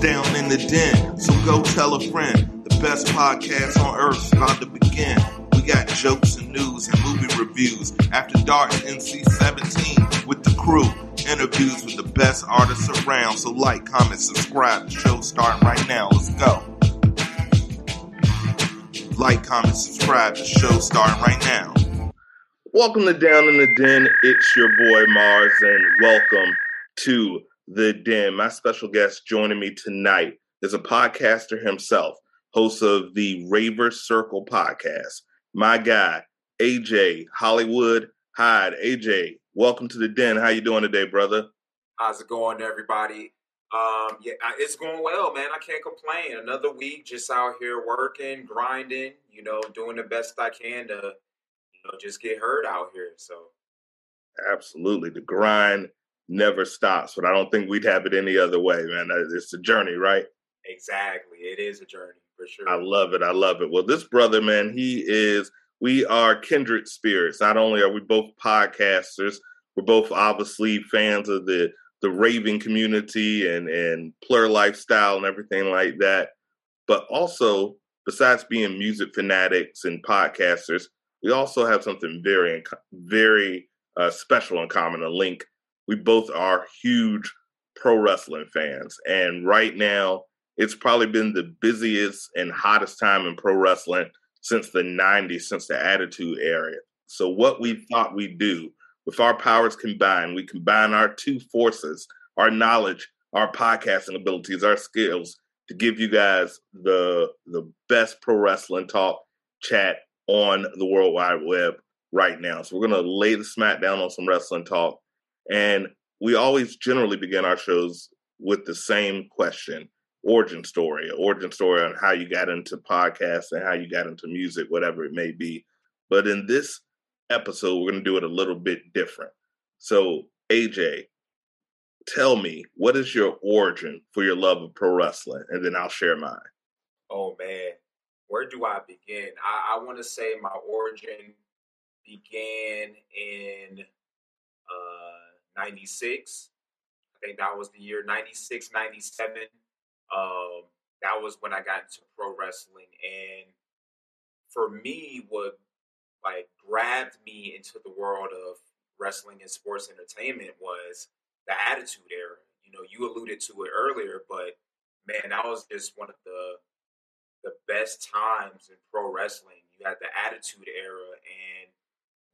Down in the den, so go tell a friend. The best podcast on earth is about to begin. We got jokes and news and movie reviews. After Dark NC 17 with the crew. Interviews with the best artists around. So like, comment, subscribe. The show's starting right now. Let's go. Like, comment, subscribe. The show's starting right now. Welcome to Down in the Den. It's your boy Mars, and welcome to the Den. My special guest joining me tonight is a podcaster himself, host of the Raver Circle podcast. My guy, AJ Hollywood Hyde. AJ, welcome to the Den. How you doing today, brother? How's it going, everybody? Um, yeah, it's going well, man. I can't complain. Another week, just out here working, grinding. You know, doing the best I can to, you know, just get heard out here. So, absolutely, the grind never stops. But I don't think we'd have it any other way, man. It's a journey, right? Exactly. It is a journey for sure. I love it. I love it. Well, this brother, man, he is. We are kindred spirits. Not only are we both podcasters, we're both obviously fans of the the raving community and and plur lifestyle and everything like that. But also, besides being music fanatics and podcasters, we also have something very very uh, special in common. A link. We both are huge pro wrestling fans, and right now it's probably been the busiest and hottest time in pro wrestling since the 90s, since the Attitude Era. So, what we thought we'd do with our powers combined, we combine our two forces, our knowledge, our podcasting abilities, our skills to give you guys the the best pro wrestling talk chat on the World Wide Web right now. So we're gonna lay the smack down on some wrestling talk. And we always generally begin our shows with the same question origin story, origin story on how you got into podcasts and how you got into music, whatever it may be. But in this episode, we're going to do it a little bit different. So, AJ, tell me, what is your origin for your love of pro wrestling? And then I'll share mine. Oh, man. Where do I begin? I, I want to say my origin began in uh, 96. I think that was the year 96, 97. Um, that was when I got into pro wrestling. And for me, what like grabbed me into the world of wrestling and sports entertainment was the attitude era. You know, you alluded to it earlier, but man, that was just one of the the best times in pro wrestling. You had the attitude era and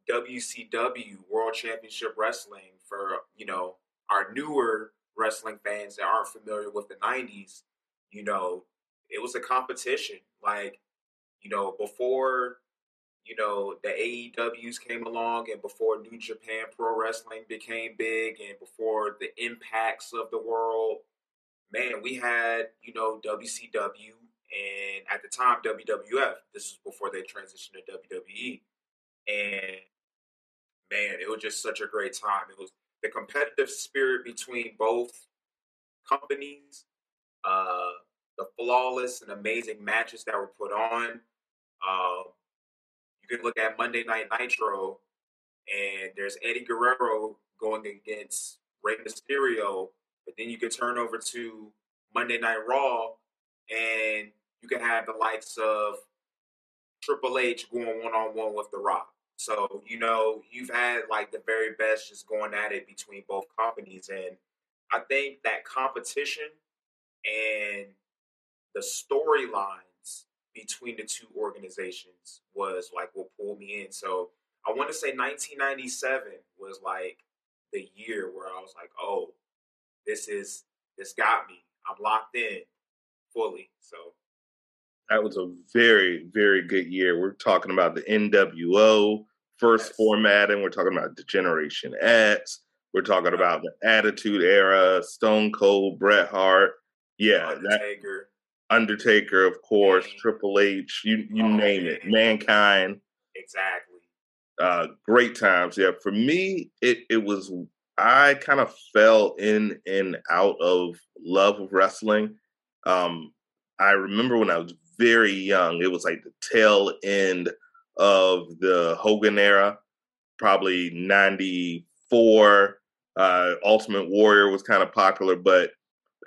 WCW World Championship Wrestling for, you know, our newer wrestling fans that aren't familiar with the 90s, you know, it was a competition. Like, you know, before you know, the AEWs came along and before New Japan Pro Wrestling became big and before the impacts of the world, man, we had, you know, WCW and at the time WWF. This was before they transitioned to WWE. And man, it was just such a great time. It was the competitive spirit between both companies, uh, the flawless and amazing matches that were put on. Uh, you can look at Monday Night Nitro, and there's Eddie Guerrero going against Rey Mysterio, but then you can turn over to Monday Night Raw, and you can have the likes of Triple H going one on one with The Rock. So, you know, you've had like the very best just going at it between both companies. And I think that competition and the storylines between the two organizations was like what pulled me in. So I want to say 1997 was like the year where I was like, oh, this is this got me. I'm locked in fully. So that was a very very good year. We're talking about the NWO first yes. format, and we're talking about the Generation X. We're talking about the Attitude Era, Stone Cold, Bret Hart. Yeah, Undertaker. Undertaker, of course, Triple H, you you oh, name man. it, Mankind. Exactly. Uh, great times. Yeah, for me, it it was. I kind of fell in and out of love of wrestling. Um, I remember when I was very young, it was like the tail end of the Hogan era, probably '94. Uh, Ultimate Warrior was kind of popular, but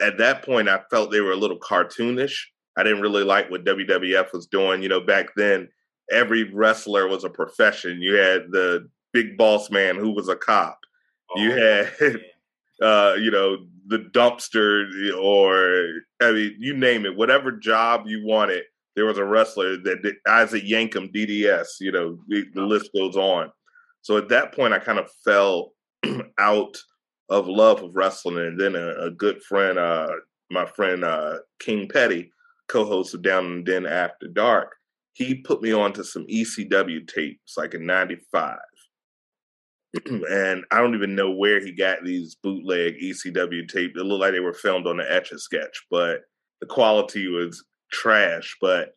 at that point, I felt they were a little cartoonish. I didn't really like what WWF was doing. You know, back then, every wrestler was a profession. You had the big boss man who was a cop. Oh, you had, uh, you know, the dumpster, or I mean, you name it, whatever job you wanted, there was a wrestler that did Isaac Yankem, DDS. You know, the, the list goes on. So at that point, I kind of fell out of love of wrestling, and then a, a good friend, uh, my friend uh, King Petty, co-host of Down and Then After Dark, he put me on to some ECW tapes, like in '95. and I don't even know where he got these bootleg ECW tapes. It looked like they were filmed on the Etch a Sketch, but the quality was trash. But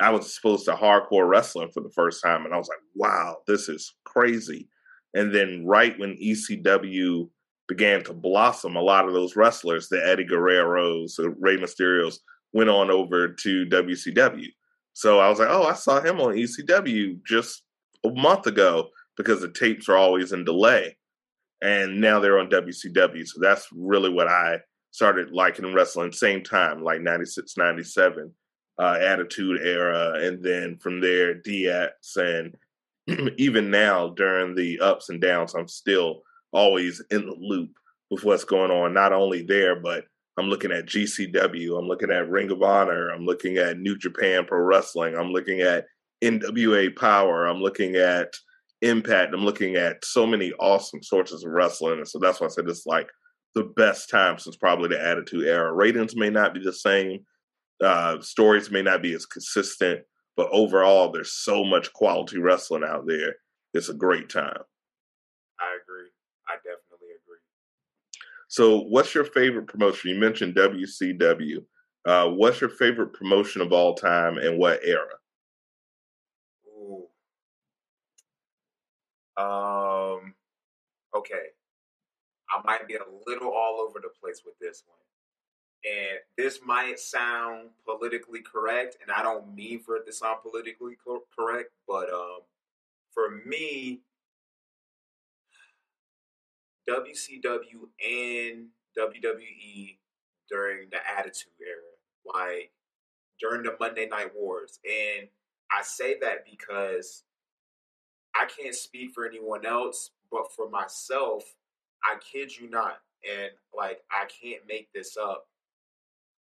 I was supposed to hardcore wrestling for the first time, and I was like, "Wow, this is crazy." And then right when ECW began to blossom, a lot of those wrestlers, the Eddie Guerreros, the Rey Mysterios, went on over to WCW. So I was like, oh, I saw him on ECW just a month ago because the tapes are always in delay. And now they're on WCW. So that's really what I started liking wrestling same time, like 96, 97, uh, Attitude Era. And then from there, DX. And even now, during the ups and downs, I'm still always in the loop with what's going on, not only there, but I'm looking at GCW, I'm looking at Ring of Honor, I'm looking at New Japan Pro Wrestling, I'm looking at NWA Power, I'm looking at Impact, I'm looking at so many awesome sources of wrestling. And so that's why I said it's like the best time since probably the Attitude Era. Ratings may not be the same, uh, stories may not be as consistent, but overall, there's so much quality wrestling out there. It's a great time. I agree. I definitely agree. So, what's your favorite promotion? You mentioned WCW. Uh, what's your favorite promotion of all time and what era? Ooh. Um. Okay. I might be a little all over the place with this one. And this might sound politically correct, and I don't mean for it to sound politically co- correct, but um, for me, WCW and WWE during the Attitude Era, like during the Monday Night Wars. And I say that because I can't speak for anyone else, but for myself, I kid you not, and like I can't make this up.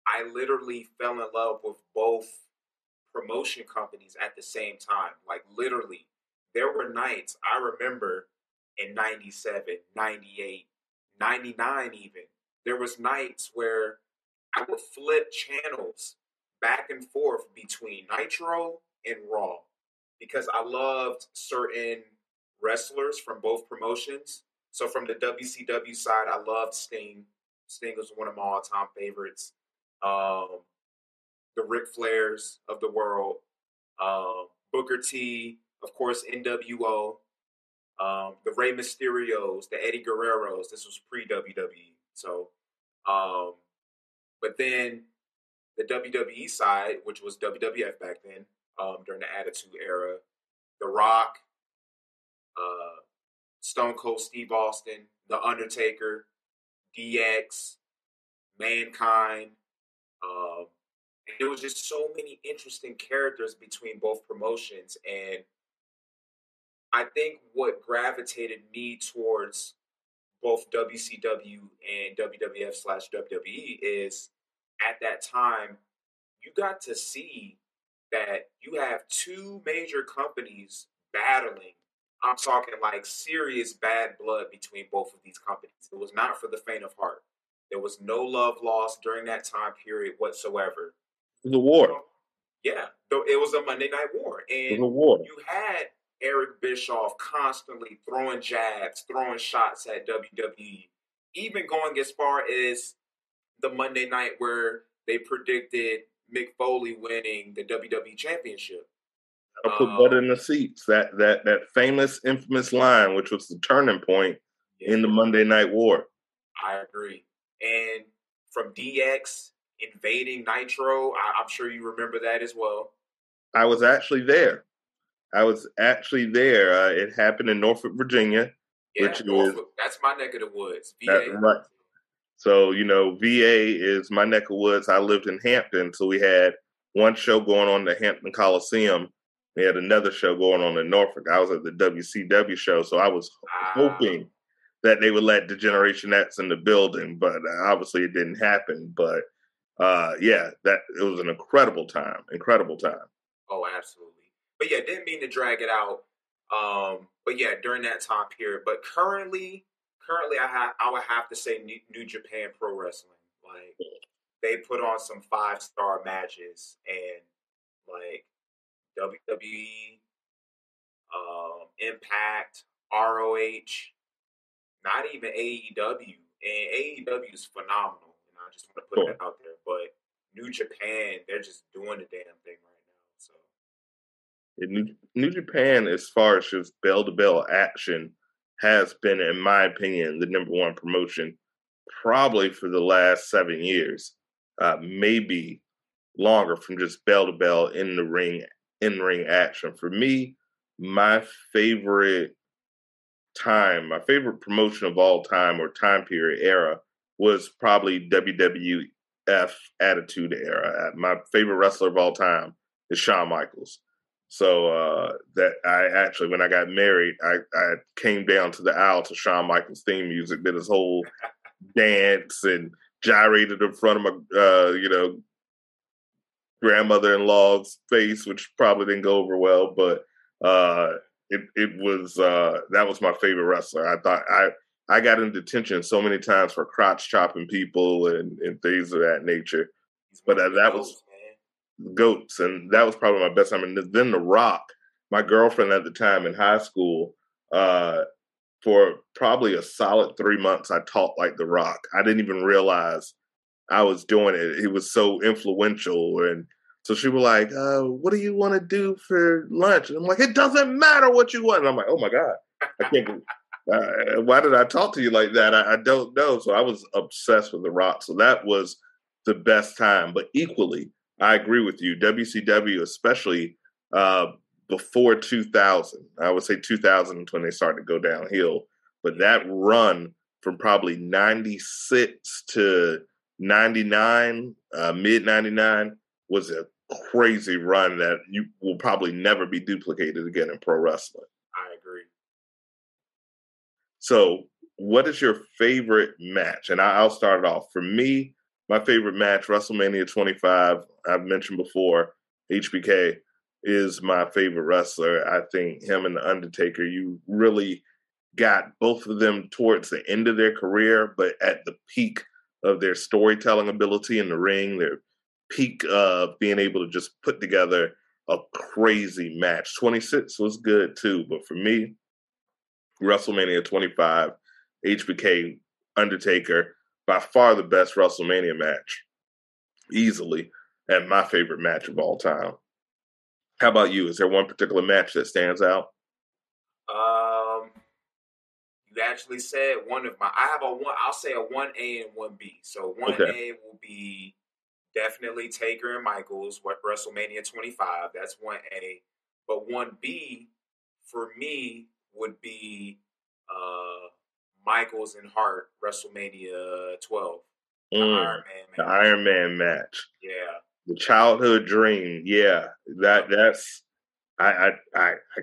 I literally fell in love with both promotion companies at the same time. Like literally, there were nights I remember in 97, 98, 99 even. There was nights where I would flip channels back and forth between Nitro and Raw because I loved certain wrestlers from both promotions. So from the WCW side, I loved Sting. Sting was one of my all-time favorites um, the Ric Flairs of the world, um, Booker T, of course, NWO, um, the Rey Mysterios, the Eddie Guerreros. This was pre WWE. So, um, but then the WWE side, which was WWF back then, um, during the Attitude Era, The Rock, uh, Stone Cold Steve Austin, The Undertaker, DX, Mankind, um, and there was just so many interesting characters between both promotions, and I think what gravitated me towards both WCW and WWF slash WWE is at that time you got to see that you have two major companies battling. I'm talking like serious bad blood between both of these companies. It was not for the faint of heart. There was no love lost during that time period whatsoever. The war. Yeah, it was a Monday Night War, and the war. you had Eric Bischoff constantly throwing jabs, throwing shots at WWE, even going as far as the Monday night where they predicted Mick Foley winning the WWE Championship. I put um, butt in the seats. That that that famous, infamous line, which was the turning point yeah. in the Monday Night War. I agree and from DX invading Nitro. I, am sure you remember that as well. I was actually there. I was actually there. Uh, it happened in Norfolk, Virginia, yeah, which Norfolk, is that's my neck of the woods. VA. right. So, you know, VA is my neck of woods. I lived in Hampton, so we had one show going on the Hampton Coliseum. We had another show going on in Norfolk. I was at the WCW show, so I was hoping that they would let Degeneration X in the building, but uh, obviously it didn't happen. But uh, yeah, that it was an incredible time, incredible time. Oh, absolutely. But yeah, didn't mean to drag it out. Um, but yeah, during that time period. But currently, currently, I have I would have to say New, New Japan Pro Wrestling. Like they put on some five star matches and like WWE, um, Impact, ROH, not even AEW. And AEW is phenomenal. And I just want to put cool. that out there. But New Japan, they're just doing the damn thing right now. So New, New Japan, as far as just bell to bell action, has been, in my opinion, the number one promotion probably for the last seven years, uh, maybe longer from just bell to bell in the ring, in ring action. For me, my favorite time, my favorite promotion of all time or time period era was probably WWF Attitude Era. My favorite wrestler of all time is Shawn Michaels. So uh, that I actually, when I got married, I, I came down to the aisle to Shawn Michaels' theme music, did his whole dance and gyrated in front of my, uh, you know, grandmother-in-law's face, which probably didn't go over well, but uh, it it was uh, that was my favorite wrestler. I thought I I got in detention so many times for crotch chopping people and, and things of that nature, but uh, that was goats, and that was probably my best time. And then The Rock, my girlfriend at the time in high school, uh, for probably a solid three months, I talked like The Rock. I didn't even realize I was doing it. He was so influential, and so she was like, uh, "What do you want to do for lunch?" And I'm like, "It doesn't matter what you want." And I'm like, "Oh my god, I can't." Uh, why did I talk to you like that? I, I don't know. So I was obsessed with The Rock. So that was the best time. But equally, I agree with you. WCW, especially uh, before 2000, I would say 2000 when they started to go downhill. But that run from probably 96 to 99, uh, mid 99, was a crazy run that you will probably never be duplicated again in pro wrestling. I agree. So, what is your favorite match? And I'll start it off. For me, my favorite match, WrestleMania 25, I've mentioned before, HBK is my favorite wrestler. I think him and The Undertaker, you really got both of them towards the end of their career, but at the peak of their storytelling ability in the ring, their peak of being able to just put together a crazy match. 26 was good too, but for me, WrestleMania 25, HBK, Undertaker, by far the best WrestleMania match, easily, and my favorite match of all time. How about you? Is there one particular match that stands out? Um, you actually said one of my. I have a one. I'll say a one A and one B. So one okay. A will be definitely Taker and Michaels. What WrestleMania 25. That's one A. But one B for me would be uh Michaels and Hart WrestleMania 12. The mm, Iron Man match. The Iron Man match. Yeah. The childhood dream. Yeah. That that's I I I, I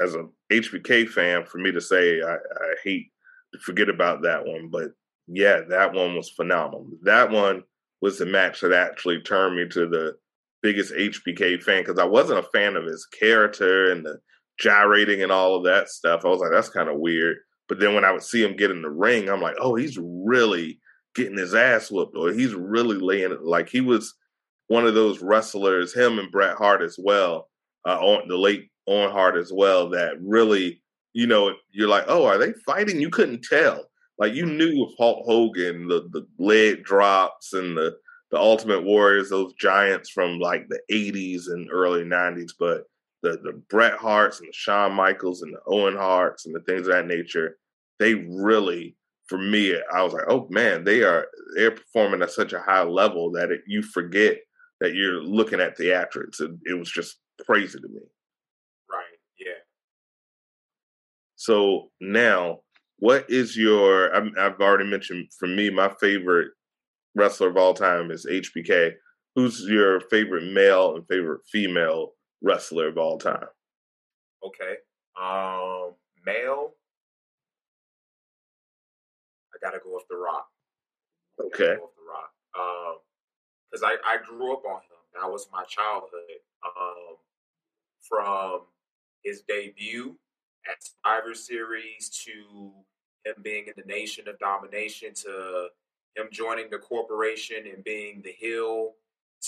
as a HBK fan for me to say I, I hate to forget about that one, but yeah, that one was phenomenal. That one was the match that actually turned me to the biggest HBK fan because I wasn't a fan of his character and the gyrating and all of that stuff. I was like, that's kind of weird. But then when I would see him get in the ring, I'm like, oh, he's really getting his ass whooped, or he's really laying it. Like he was one of those wrestlers, him and Bret Hart as well, uh, on the late Owen Hart as well, that really, you know, you're like, oh, are they fighting? You couldn't tell. Like you knew with Hulk Hogan, the the leg drops and the the Ultimate Warriors, those giants from like the 80s and early 90s, but the the Bret Harts and the Shawn Michaels and the Owen Harts and the things of that nature, they really, for me, I was like, oh man, they are they're performing at such a high level that it, you forget that you're looking at theatrics. It, it was just crazy to me. Right. Yeah. So now what is your? i have already mentioned for me, my favorite wrestler of all time is HBK. Who's your favorite male and favorite female wrestler of all time? Okay, um, male. I gotta go with The Rock. Okay. Go with The Rock. Um, because I I grew up on him. That was my childhood. Um, from his debut at Survivor Series to him being in the Nation of Domination to him joining the corporation and being the heel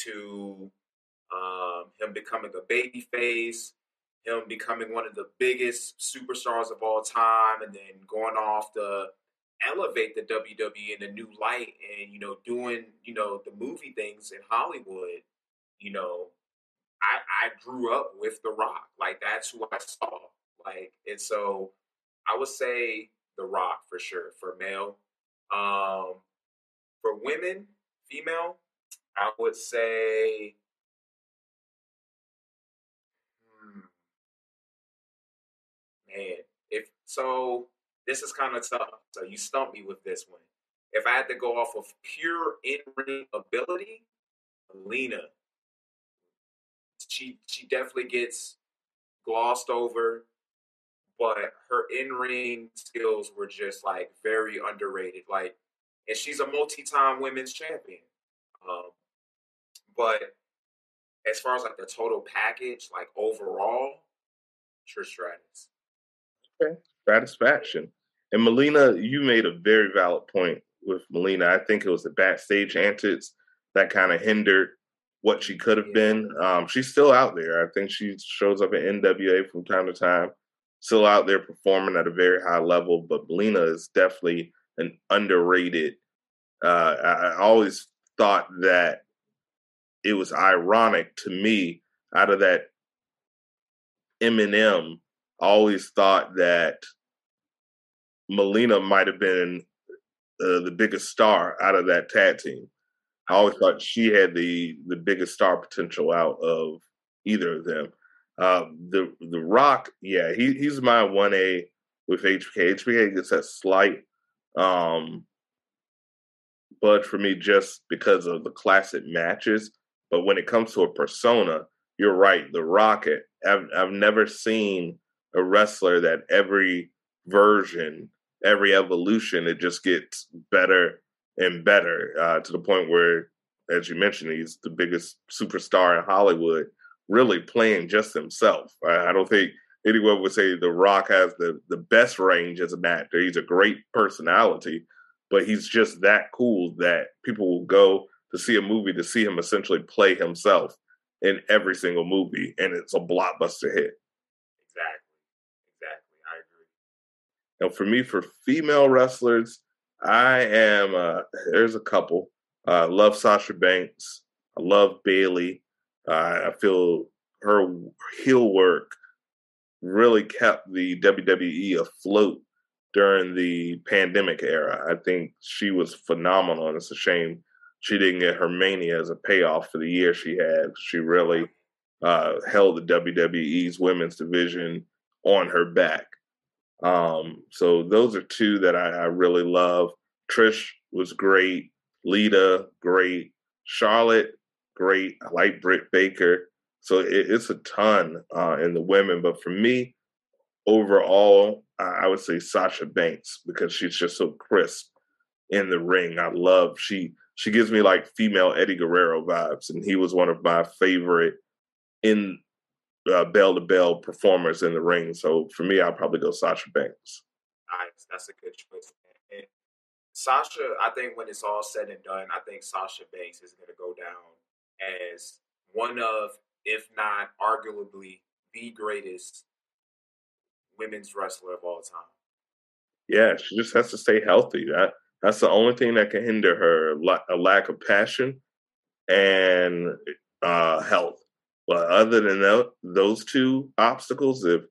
to um, him becoming a baby face, him becoming one of the biggest superstars of all time, and then going off to elevate the WWE in a new light and, you know, doing, you know, the movie things in Hollywood, you know, I, I grew up with The Rock. Like that's who I saw. Like, and so I would say The Rock for sure for male. Um, for women, female, I would say. Hmm, man, if so, this is kind of tough. So you stumped me with this one. If I had to go off of pure in ring ability, Lena she she definitely gets glossed over, but her in ring skills were just like very underrated. Like, and she's a multi-time women's champion. Um, but as far as like the total package, like overall, Trish Stratus. Okay, satisfaction. And Melina, you made a very valid point with Melina. I think it was the backstage antics that kind of hindered what she could have been. Um, she's still out there. I think she shows up at NWA from time to time, still out there performing at a very high level. But Melina is definitely an underrated. Uh, I always thought that it was ironic to me out of that MNM. I always thought that Melina might have been uh, the biggest star out of that tag team. I always thought she had the the biggest star potential out of either of them. Um, the the Rock, yeah, he he's my one A with HBK. HBK gets that slight um, bud for me just because of the classic matches. But when it comes to a persona, you're right. The Rocket, I've I've never seen a wrestler that every version, every evolution, it just gets better and better uh, to the point where, as you mentioned, he's the biggest superstar in Hollywood, really playing just himself. I, I don't think anyone would say The Rock has the, the best range as an actor. He's a great personality, but he's just that cool that people will go to see a movie to see him essentially play himself in every single movie, and it's a blockbuster hit. Exactly. Exactly. I agree. And for me, for female wrestlers, I am. Uh, there's a couple. I uh, love Sasha Banks. I love Bayley. Uh, I feel her heel work really kept the WWE afloat during the pandemic era. I think she was phenomenal, and it's a shame she didn't get her mania as a payoff for the year she had. She really uh, held the WWE's women's division on her back. Um, so those are two that I, I really love. Trish was great. Lita, great. Charlotte, great. I like Britt Baker. So it, it's a ton uh, in the women. But for me, overall, I would say Sasha Banks because she's just so crisp in the ring. I love she she gives me like female Eddie Guerrero vibes, and he was one of my favorite in uh, bell to bell performers in the ring. So for me, I'll probably go Sasha Banks. Nice, that's a good choice. And Sasha, I think when it's all said and done, I think Sasha Banks is going to go down as one of, if not arguably, the greatest women's wrestler of all time. Yeah, she just has to stay healthy. That that's the only thing that can hinder her: a lack of passion and uh, health. But other than that, those two obstacles, if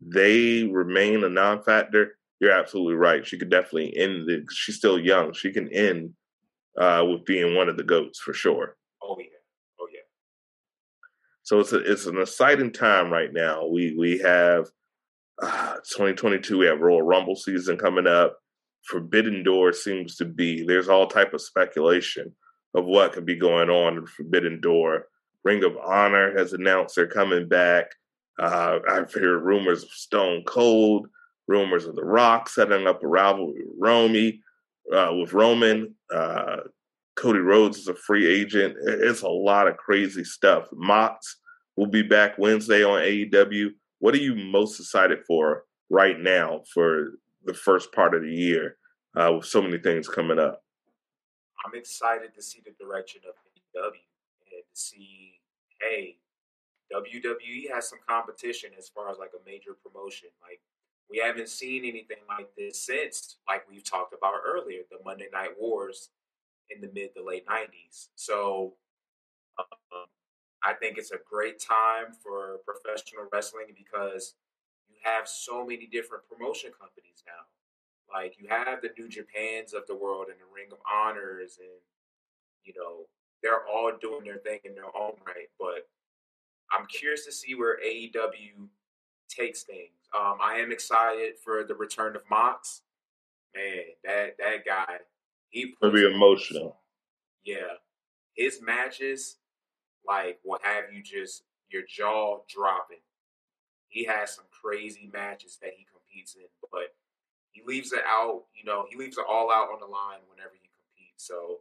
they remain a non-factor, you're absolutely right. She could definitely end the. She's still young. She can end uh, with being one of the goats for sure. Oh yeah, oh yeah. So it's a, it's an exciting time right now. We we have uh, 2022 we have Royal Rumble season coming up. Forbidden Door seems to be there's all type of speculation of what could be going on in Forbidden Door. Ring of Honor has announced they're coming back. Uh, I've heard rumors of Stone Cold, rumors of The Rock setting up a rivalry with Romy, uh, with Roman. Uh, Cody Rhodes is a free agent. It's a lot of crazy stuff. Mox will be back Wednesday on AEW. What are you most excited for right now for the first part of the year uh, with so many things coming up? I'm excited to see the direction of AEW and to see, hey, WWE has some competition as far as like a major promotion. Like we haven't seen anything like this since, like we've talked about earlier, the Monday Night Wars in the mid to late '90s. So um, I think it's a great time for professional wrestling because you have so many different promotion companies now. Like you have the New Japans of the world and the Ring of Honors, and you know they're all doing their thing in their own right. But I'm curious to see where AEW takes things. Um, I am excited for the return of Mox. Man, that that guy, he will be emotional. Yeah, his matches, like, will have you just your jaw dropping. He has some crazy matches that he competes in, but he leaves it out. You know, he leaves it all out on the line whenever he competes. So,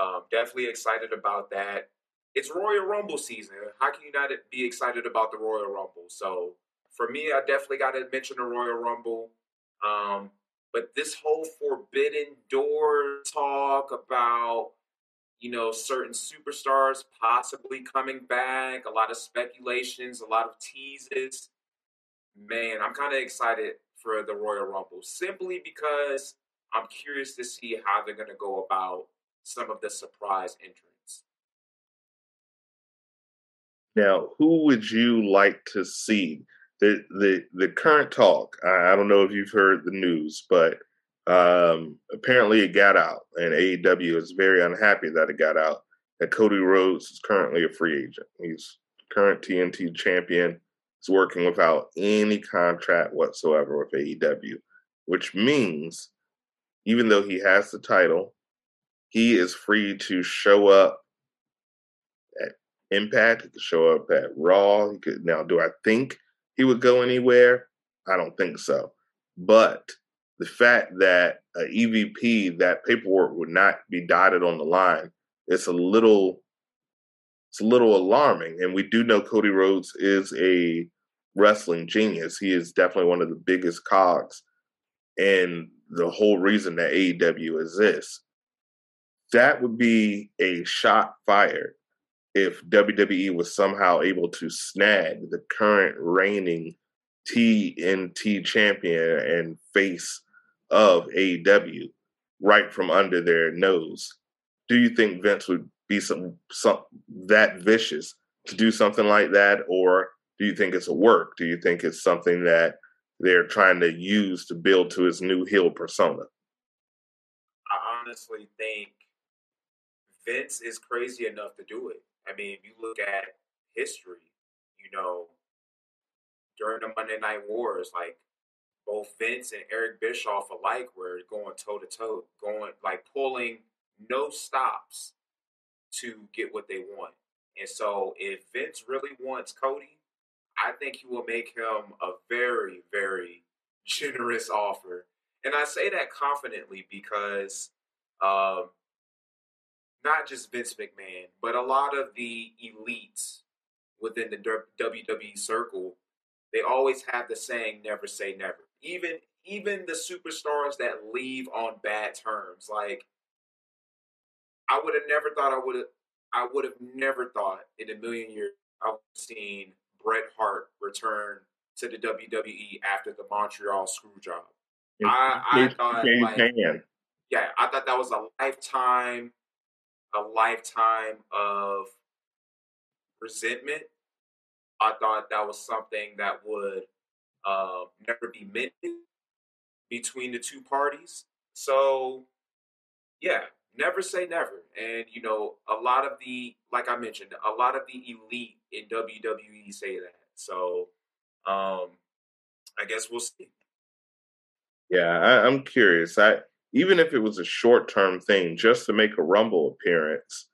um, definitely excited about that it's Royal Rumble season. How can you not be excited about the Royal Rumble? So for me, I definitely got to mention the Royal Rumble. Um, but this whole forbidden door talk about, you know, certain superstars possibly coming back, a lot of speculations, a lot of teases. Man, I'm kind of excited for the Royal Rumble simply because I'm curious to see how they're going to go about some of the surprise entrants. Now, who would you like to see? The the the current talk. I, I don't know if you've heard the news, but um, apparently it got out, and AEW is very unhappy that it got out. That Cody Rhodes is currently a free agent. He's current TNT champion. He's working without any contract whatsoever with AEW, which means even though he has the title, he is free to show up at Impact. He could show up at Raw. He could now. Do I think he would go anywhere? I don't think so. But the fact that a EVP that paperwork would not be dotted on the line, it's a little, it's a little alarming. And we do know Cody Rhodes is a wrestling genius. He is definitely one of the biggest cogs in the whole reason that AEW exists. That would be a shot fired if WWE was somehow able to snag the current reigning TNT champion and face of AEW right from under their nose. Do you think Vince would be some, some that vicious to do something like that, or do you think it's a work? Do you think it's something that they're trying to use to build to his new heel persona? I honestly think Vince is crazy enough to do it. I mean, if you look at history, you know, during the Monday Night Wars, like both Vince and Eric Bischoff alike were going toe to toe, going like pulling no stops to get what they want. And so, if Vince really wants Cody, I think he will make him a very, very generous offer. And I say that confidently because um, not just Vince McMahon, but a lot of the elites within the WWE circle, they always have the saying "never say never." Even even the superstars that leave on bad terms, like I would have never thought I would have. I would have never thought in a million years I would have seen Bret Hart return to the WWE after the Montreal Screwjob. I, I thought, like, yeah, I thought that was a lifetime a lifetime of resentment. I thought that was something that would uh, never be mended between the two parties. So, yeah, never say never. And, you know, a lot of the, like I mentioned, a lot of the elite in WWE say that. So, um, I guess we'll see. Yeah, I, I'm curious. I even if it was a short term thing, just to make a Rumble appearance,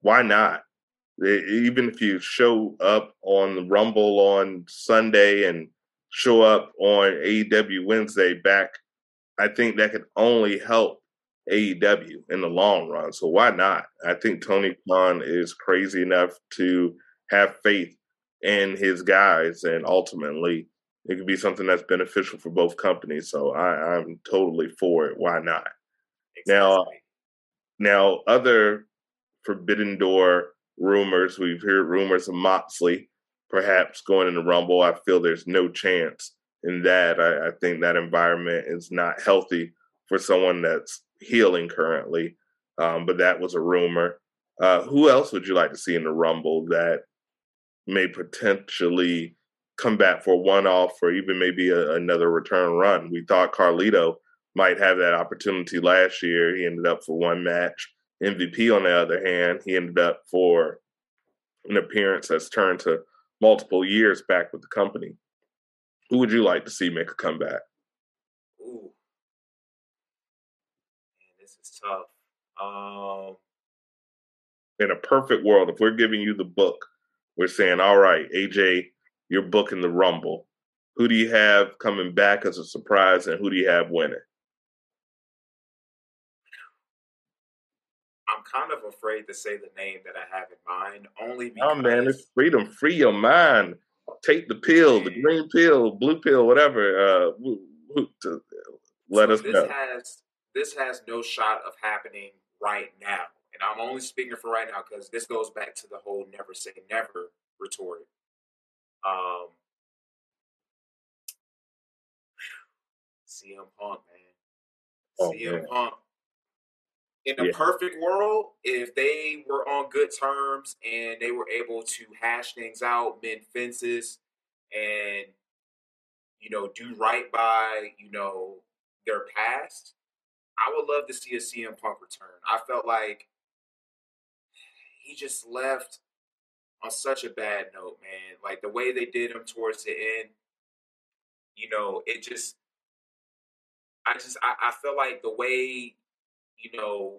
why not? Even if you show up on the Rumble on Sunday and show up on AEW Wednesday back, I think that could only help AEW in the long run. So why not? I think Tony Khan is crazy enough to have faith in his guys, and ultimately, it could be something that's beneficial for both companies. So I, I'm totally for it. Why not? Exactly. Now, now other Forbidden Door rumors. We've heard rumors of Moxley perhaps going in the Rumble. I feel there's no chance in that. I, I think that environment is not healthy for someone that's healing currently. Um, but that was a rumor. Uh, who else would you like to see in the Rumble that may potentially come back for one off or even maybe a, another return run? We thought Carlito might have that opportunity last year. He ended up for one match. MVP, on the other hand, he ended up for an appearance that's turned to multiple years back with the company. Who would you like to see make a comeback? Ooh, man, this is tough. Um, in a perfect world, if we're giving you the book, we're saying, all right, AJ, you're booking the Rumble. Who do you have coming back as a surprise, and who do you have winning? Kind of afraid to say the name that I have in mind, only because. Oh man, it's freedom. Free your mind. Take the pill, the green pill, blue pill, whatever. Uh, to let so us this know. Has, this has no shot of happening right now, and I'm only speaking for right now because this goes back to the whole "never say never" rhetoric. Um, CM Punk, man. Oh, CM man. Punk in a yeah. perfect world, if they were on good terms and they were able to hash things out, mend fences, and you know do right by you know their past, I would love to see a CM Punk return. I felt like he just left on such a bad note, man. Like the way they did him towards the end, you know, it just I just I, I feel like the way you know,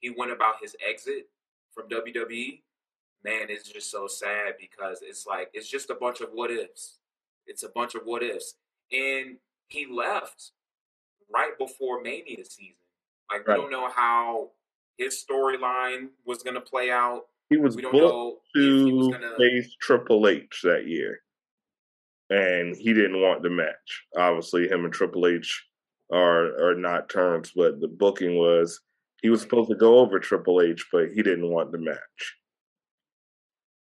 he went about his exit from WWE, man, it's just so sad because it's like it's just a bunch of what ifs. It's a bunch of what ifs. And he left right before Mania season. Like right. we don't know how his storyline was going to play out. He was we don't know to gonna... face Triple H that year, and he didn't want the match. Obviously, him and Triple H are are not terms, but the booking was he was supposed to go over Triple H, but he didn't want the match.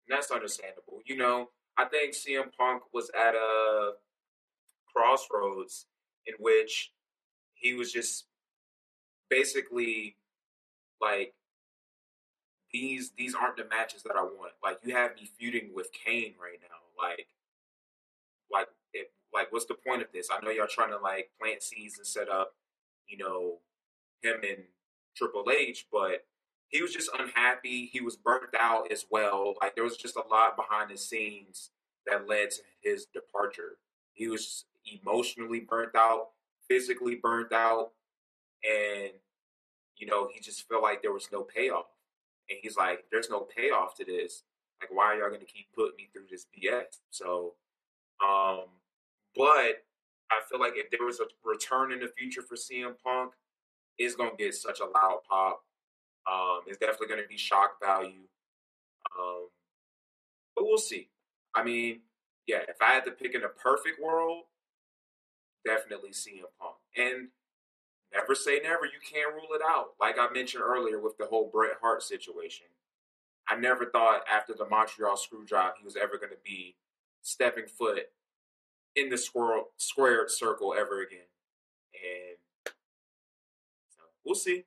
That's understandable. You know, I think CM Punk was at a crossroads in which he was just basically like these these aren't the matches that I want. Like you have me feuding with Kane right now. Like like like what's the point of this? I know y'all trying to like plant seeds and set up, you know, him and Triple H, but he was just unhappy. He was burnt out as well. Like there was just a lot behind the scenes that led to his departure. He was emotionally burnt out, physically burnt out, and you know, he just felt like there was no payoff. And he's like, There's no payoff to this. Like, why are y'all gonna keep putting me through this BS? So um but I feel like if there was a return in the future for CM Punk, it's gonna get such a loud pop. Um, it's definitely gonna be shock value. Um, but we'll see. I mean, yeah, if I had to pick in a perfect world, definitely CM Punk. And never say never. You can't rule it out. Like I mentioned earlier with the whole Bret Hart situation. I never thought after the Montreal Screwjob he was ever going to be stepping foot in the squirrel square circle ever again. And so we'll see.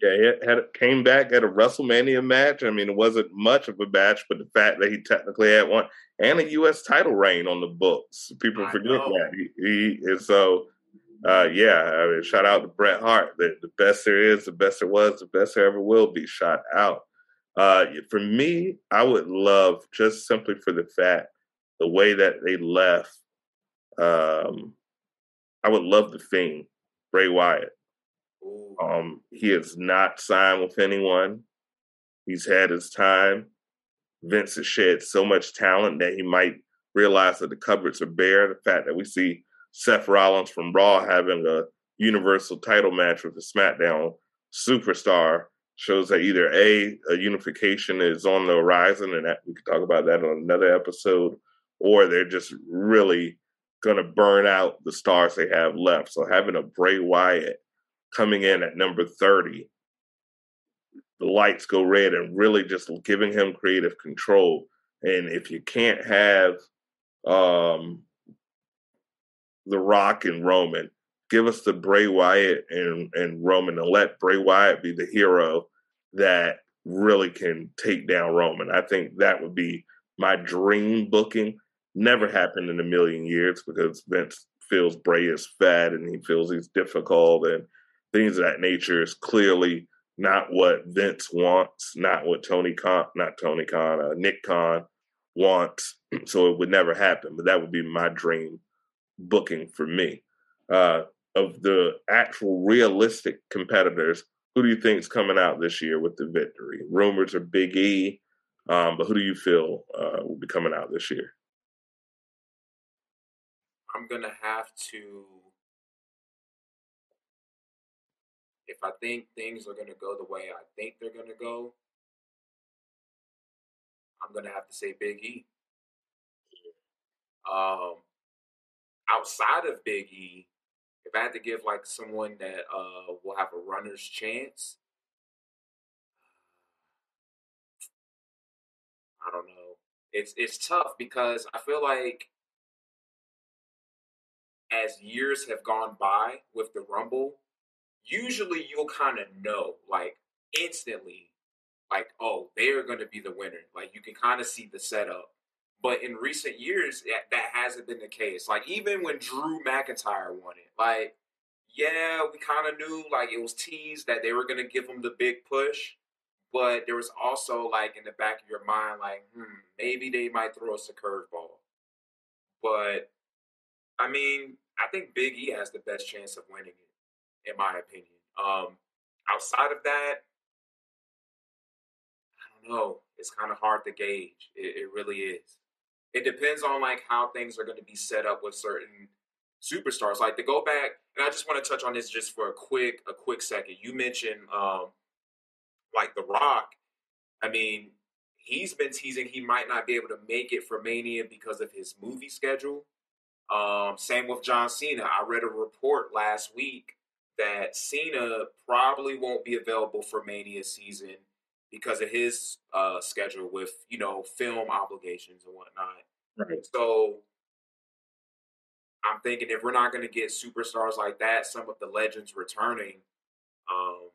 Yeah, he had came back at a WrestleMania match. I mean, it wasn't much of a match, but the fact that he technically had one and a U.S. title reign on the books, people I forget know. that. He, he and so, uh, yeah. I mean, shout out to Bret Hart. The, the best there is, the best there was, the best there ever will be. Shout out. Uh, for me, I would love just simply for the fact the way that they left Um, I would love the Fiend, Bray Wyatt. Um, he has not signed with anyone. He's had his time. Vince has shed so much talent that he might realize that the cupboards are bare. The fact that we see Seth Rollins from Raw having a Universal title match with a SmackDown superstar shows that either A, a unification is on the horizon, and that we could talk about that on another episode, or they're just really going to burn out the stars they have left. So having a Bray Wyatt coming in at number 30, the lights go red and really just giving him creative control. And if you can't have um, The Rock and Roman, give us the Bray Wyatt and, and Roman and let Bray Wyatt be the hero that really can take down Roman. I think that would be my dream booking. Never happened in a million years because Vince feels Bray is fat and he feels he's difficult and things of that nature is clearly not what Vince wants, not what Tony Khan, not Tony Khan, uh, Nick Khan wants. So it would never happen. But that would be my dream booking for me. Uh, of the actual realistic competitors, who do you think is coming out this year with the victory? Rumors are Big E, um, but who do you feel uh, will be coming out this year? I'm gonna have to. If I think things are gonna go the way I think they're gonna go, I'm gonna have to say Big E. Um, outside of Big E, if I had to give like someone that uh will have a runner's chance, I don't know. It's it's tough because I feel like as years have gone by with the Rumble, usually you'll kind of know like instantly, like oh they're going to be the winner. Like you can kind of see the setup. But in recent years, that, that hasn't been the case. Like even when Drew McIntyre won it, like yeah, we kind of knew like it was teased that they were gonna give him the big push, but there was also like in the back of your mind, like hmm, maybe they might throw us a curveball. But I mean, I think Big E has the best chance of winning it, in my opinion. Um, outside of that, I don't know. It's kind of hard to gauge. It, it really is it depends on like how things are going to be set up with certain superstars. Like to go back, and I just want to touch on this just for a quick a quick second. You mentioned um like The Rock. I mean, he's been teasing he might not be able to make it for Mania because of his movie schedule. Um, same with John Cena. I read a report last week that Cena probably won't be available for Mania season because of his uh, schedule with you know film obligations and whatnot. Right. So I'm thinking if we're not going to get superstars like that, some of the legends returning, um,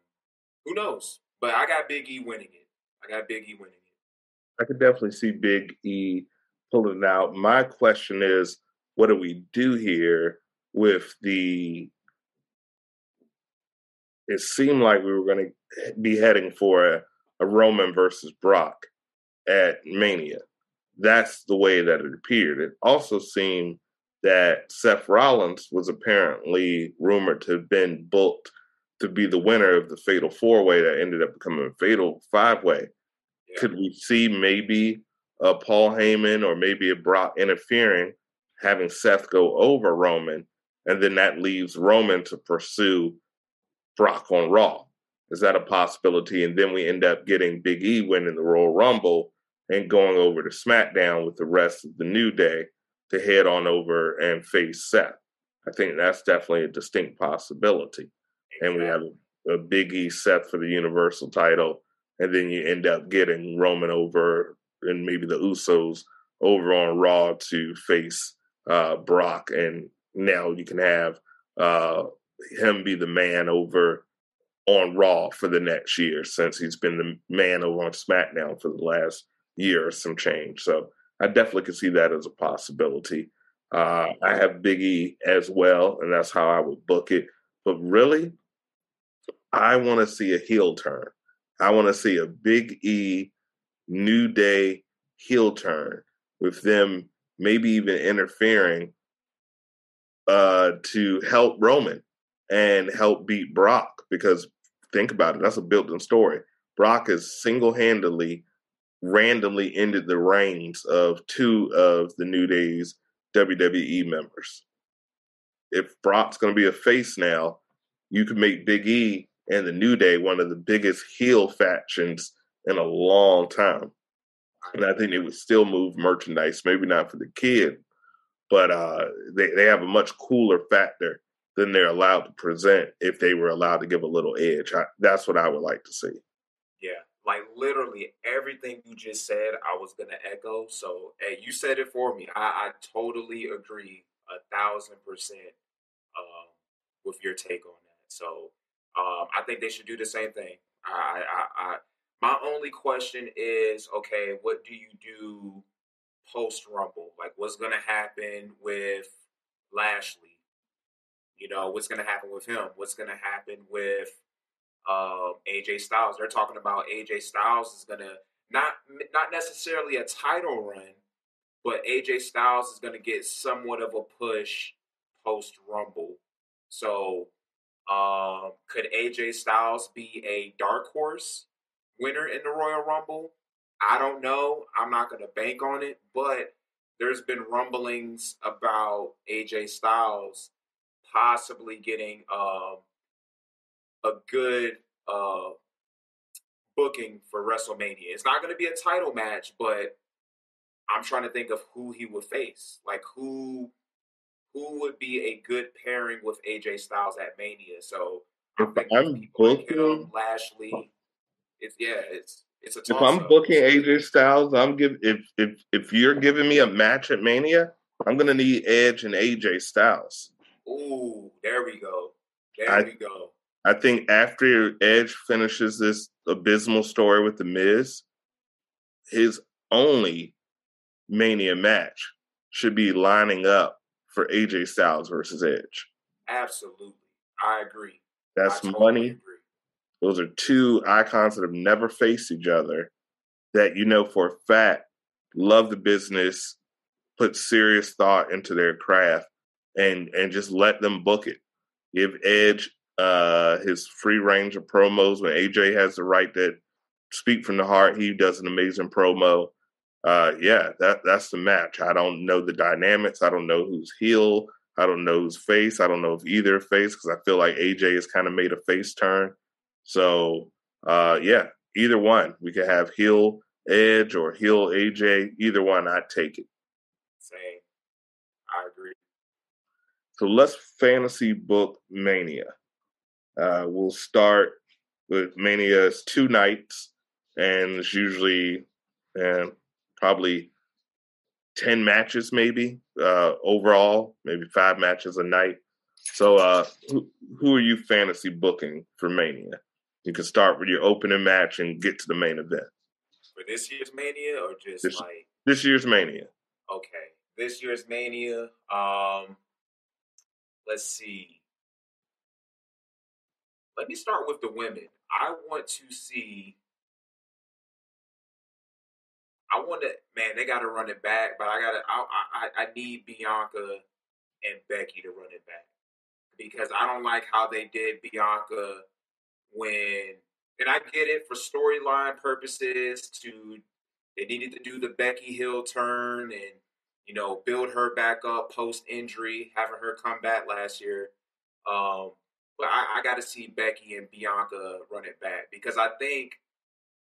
who knows? But I got Big E winning it. I got Big E winning it. I could definitely see Big E pulling it out. My question is, what do we do here with the? It seemed like we were going to be heading for a a Roman versus Brock at Mania. That's the way that it appeared. It also seemed that Seth Rollins was apparently rumored to have been booked to be the winner of the Fatal Four Way that ended up becoming a Fatal Five Way. Yeah. Could we see maybe a Paul Heyman or maybe a Brock interfering, having Seth go over Roman, and then that leaves Roman to pursue Brock on Raw? Is that a possibility? And then we end up getting Big E winning the Royal Rumble and going over to SmackDown with the rest of the New Day to head on over and face Seth. I think that's definitely a distinct possibility. And we have a Big E Seth for the Universal title, and then you end up getting Roman over and maybe the Usos over on Raw to face uh, Brock, and now you can have uh, him be the man over on Raw for the next year since he's been the man over on SmackDown for the last year or some change. So I definitely could see that as a possibility. Uh, I have Big E as well, and that's how I would book it. But really, I want to see a heel turn. I want to see a Big E New Day heel turn with them maybe even interfering uh, to help Roman and help beat Brock because think about it, that's a built-in story. Brock has single-handedly, randomly ended the reigns of two of the New Day's WWE members. If Brock's going to be a face now, you can make Big E and the New Day one of the biggest heel factions in a long time. And I think they would still move merchandise, maybe not for the kid, but uh, they, they have a much cooler factor than they're allowed to present if they were allowed to give a little edge. I, that's what I would like to see. Yeah, like literally everything you just said, I was gonna echo. So, hey, you said it for me. I, I totally agree a thousand percent um, with your take on that. So, um, I think they should do the same thing. I, I, I, my only question is, okay, what do you do post Rumble? Like, what's gonna happen with Lashley? You know, what's to happen with him? What's to happen with uh, AJ Styles? They're talking about AJ Styles is to not not necessarily a title run, but AJ Styles is to get somewhat of a push post Rumble. So, um, could AJ Styles be a dark horse winner in the Royal Rumble? I don't know. I'm not going to bank on it, but there's been rumblings about AJ Styles possibly getting um, a good uh, booking for WrestleMania. It's not going to be a title match, but I'm trying to think of who he would face. Like who who would be a good pairing with AJ Styles at Mania. So I'm thinking I'm booking Lashley. It's yeah, it's it's a. If I'm booking AJ Styles, I'm give if if if you're giving me a match at Mania, I'm gonna need Edge and AJ Styles. Ooh, there we go. There I, we go. I think after Edge finishes this abysmal story with The Miz, his only Mania match should be lining up for AJ Styles versus Edge. Absolutely. I agree. That's totally money. Agree. Those are two icons that have never faced each other that you know for a fact love the business, put serious thought into their craft, and and just let them book it. Give Edge uh, his free range of promos when AJ has the right to speak from the heart. He does an amazing promo. Uh, yeah, that that's the match. I don't know the dynamics. I don't know who's heel. I don't know who's face. I don't know if either face because I feel like AJ has kind of made a face turn. So uh, yeah, either one. We could have heel Edge or heel AJ. Either one, I'd take it. Same. I agree. So let's fantasy book Mania. Uh, we'll start with Mania's two nights, and it's usually and probably 10 matches, maybe uh, overall, maybe five matches a night. So, uh, who, who are you fantasy booking for Mania? You can start with your opening match and get to the main event. For this year's Mania or just this, like this year's Mania? Okay, this year's Mania. Um, let's see. Let me start with the women. I want to see. I want to, man. They got to run it back, but I got to. I, I I need Bianca and Becky to run it back because I don't like how they did Bianca when. And I get it for storyline purposes. To they needed to do the Becky Hill turn and you know, build her back up post injury, having her come back last year. Um, but I, I got to see Becky and Bianca run it back because I think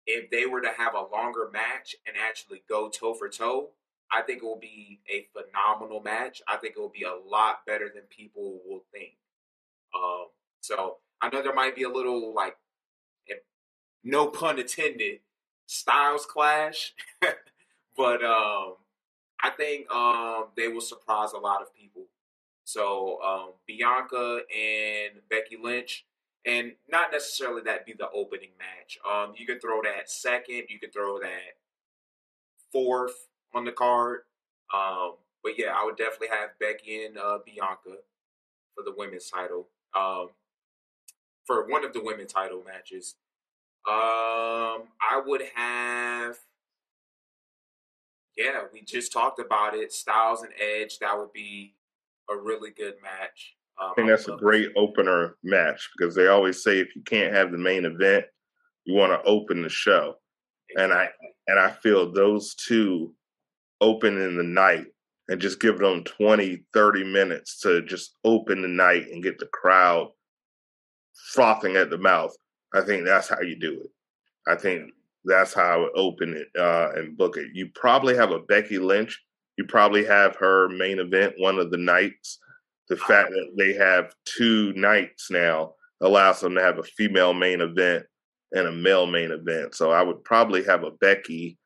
if they were to have a longer match and actually go toe for toe, I think it will be a phenomenal match. I think it will be a lot better than people will think. Um, so I know there might be a little like, no pun intended, styles clash, but um, I think um, they will surprise a lot of people. So um, Bianca and Becky Lynch, and not necessarily that be the opening match. Um, you could throw that second, you could throw that fourth on the card. Um, but yeah, I would definitely have Becky and uh, Bianca for the women's title. Um, for one of the women title matches. Um, I would have yeah, we just talked about it. Styles and Edge, that would be a really good match. Um, I think that's a great opener match because they always say if you can't have the main event, you want to open the show. Exactly. And I and I feel those two open in the night and just give them 20, 30 minutes to just open the night and get the crowd frothing at the mouth. I think that's how you do it. I think that's how I would open it uh, and book it. You probably have a Becky Lynch. You probably have her main event one of the nights. The fact that they have two nights now allows them to have a female main event and a male main event. So I would probably have a Becky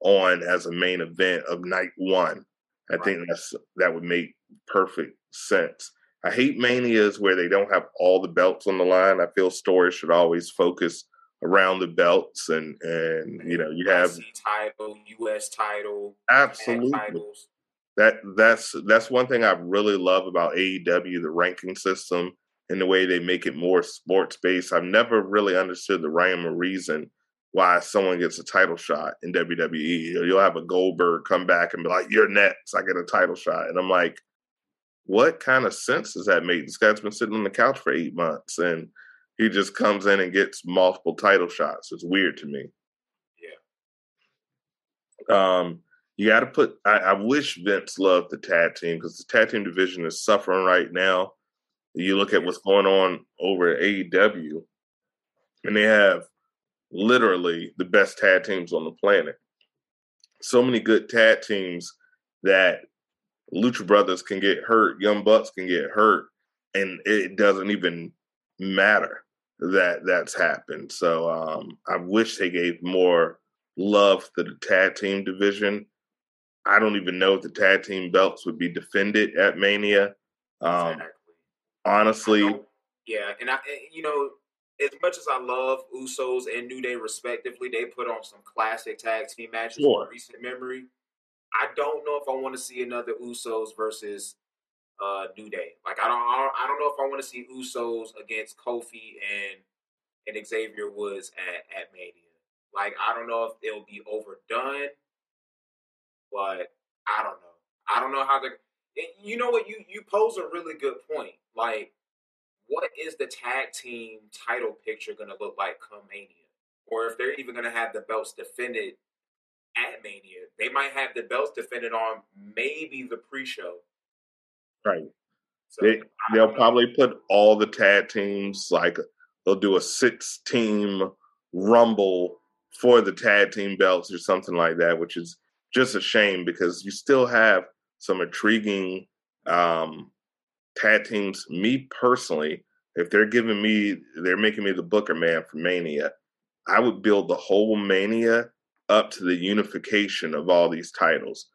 on as a main event of night one. I think that's that would make perfect sense. I hate manias where they don't have all the belts on the line. I feel stories should always focus around the belts and and you know you have title, U.S. title, absolutely. Titles. That that's that's one thing I really love about AEW, the ranking system and the way they make it more sports based. I've never really understood the rhyme or reason why someone gets a title shot in WWE. You'll have a Goldberg come back and be like, "You're next. I get a title shot," and I'm like, "What kind of sense does that make?" This guy's been sitting on the couch for eight months and he just comes in and gets multiple title shots. It's weird to me. Yeah. Um, you got to put. I, I, wish Vince loved the tag team because the tag team division is suffering right now. You look at what's going on over at AEW, and they have literally the best tag teams on the planet. So many good tag teams that Lucha Brothers can get hurt, Young Bucks can get hurt, and it doesn't even matter that that's happened. So um, I wish they gave more love to the tag team division. I don't even know if the tag team belts would be defended at Mania. Um, exactly. Honestly, yeah, and I, you know, as much as I love Usos and New Day respectively, they put on some classic tag team matches sure. in recent memory. I don't know if I want to see another Usos versus uh, New Day. Like I don't, I don't, know if I want to see Usos against Kofi and and Xavier Woods at at Mania. Like I don't know if it'll be overdone, but I don't know. I don't know how the. You know what? You you pose a really good point. Like, what is the tag team title picture going to look like come Mania? Or if they're even going to have the belts defended at Mania, they might have the belts defended on maybe the pre-show Right. So, they they'll probably put all the tag teams like they'll do a six team rumble for the tag team belts or something like that, which is just a shame because you still have some intriguing um, tag teams. Me personally, if they're giving me, they're making me the Booker man for Mania, I would build the whole Mania up to the unification of all these titles.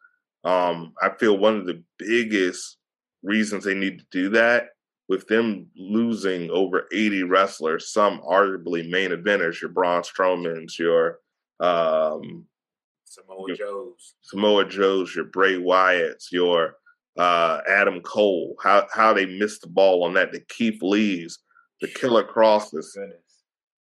Um, I feel one of the biggest reasons they need to do that with them losing over 80 wrestlers, some arguably main eventers, your Braun Strowman's, your um, Samoa your, Joe's, Samoa Joe's, your Bray Wyatt's, your uh, Adam Cole, how how they missed the ball on that, the Keith Lee's, the Killer Krosses.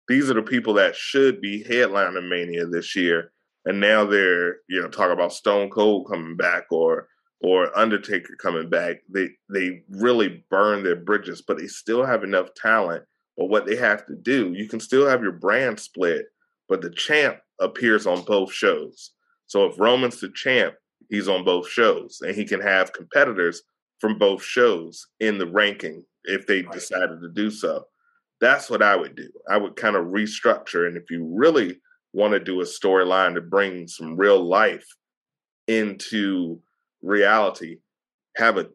These are the people that should be headlining Mania this year, and now they're you know talking about Stone Cold coming back or or Undertaker coming back, they they really burn their bridges, but they still have enough talent. But what they have to do, you can still have your brand split, but the champ appears on both shows. So if Roman's the champ, he's on both shows, and he can have competitors from both shows in the ranking if they decided to do so. That's what I would do. I would kind of restructure, and if you really want to do a storyline to bring some real life into reality, have a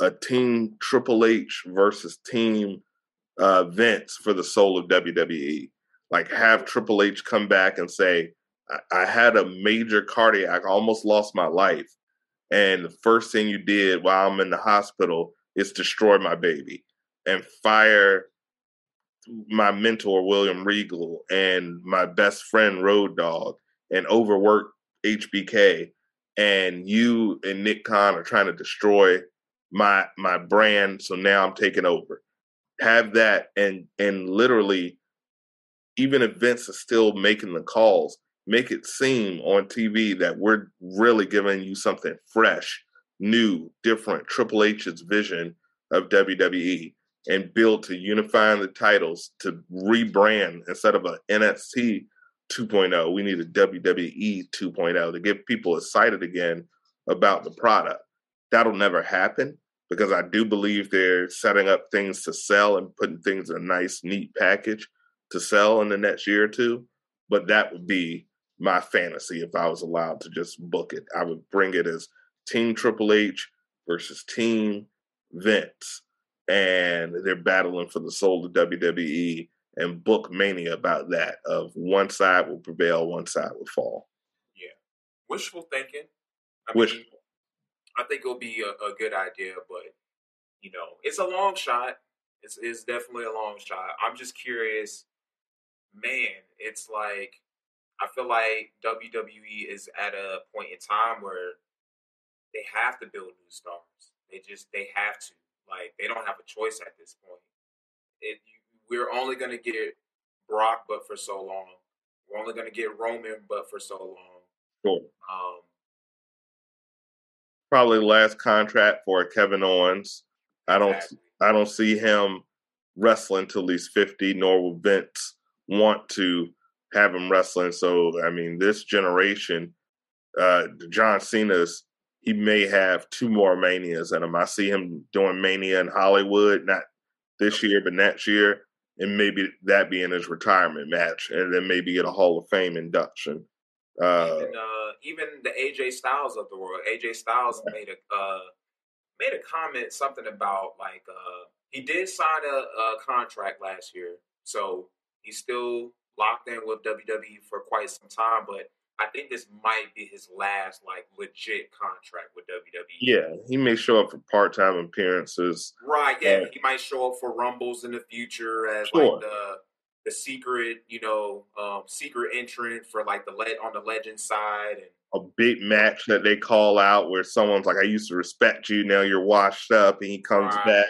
a team Triple H versus team uh, Vince for the soul of WWE. Like have Triple H come back and say, I, I had a major cardiac, almost lost my life. And the first thing you did while I'm in the hospital is destroy my baby and fire my mentor, William Regal, and my best friend, Road Dog, and overworked HBK and you and Nick Khan are trying to destroy my my brand. So now I'm taking over. Have that and and literally, even if Vince is still making the calls, make it seem on TV that we're really giving you something fresh new, different Triple H's vision of WWE and build to unifying the titles to rebrand instead of a NXT 2.0. We need a WWE 2.0 to get people excited again about the product. That'll never happen because I do believe they're setting up things to sell and putting things in a nice, neat package to sell in the next year or two. But that would be my fantasy if I was allowed to just book it. I would bring it as Team Triple H versus Team Vince. And they're battling for the soul of WWE and book mania about that of one side will prevail, one side will fall. Yeah. Wishful thinking. I Wish. mean, I think it'll be a, a good idea, but you know, it's a long shot. It's, it's definitely a long shot. I'm just curious, man. It's like I feel like WWE is at a point in time where they have to build new stars. They just they have to. Like they don't have a choice at this point. It we're only gonna get Brock, but for so long. We're only gonna get Roman, but for so long. Sure. Um, Probably last contract for Kevin Owens. I don't exactly. I don't see him wrestling till he's 50, nor will Vince want to have him wrestling. So, I mean, this generation, uh, John Cena's, he may have two more manias in him. I see him doing mania in Hollywood, not this year, but next year, and maybe that being his retirement match, and then maybe get a Hall of Fame induction. Uh, even uh, even the AJ Styles of the world. AJ Styles made a uh, made a comment something about like uh, he did sign a, a contract last year, so he's still locked in with WWE for quite some time. But I think this might be his last like legit contract with WWE. yeah, he may show up for part time appearances. Right, yeah, he might show up for Rumbles in the future as Sure. like the the secret, you know, um, secret entrant for like the le- on the legend side, and a big match that they call out where someone's like, I used to respect you, now you're washed up, and he comes Right. back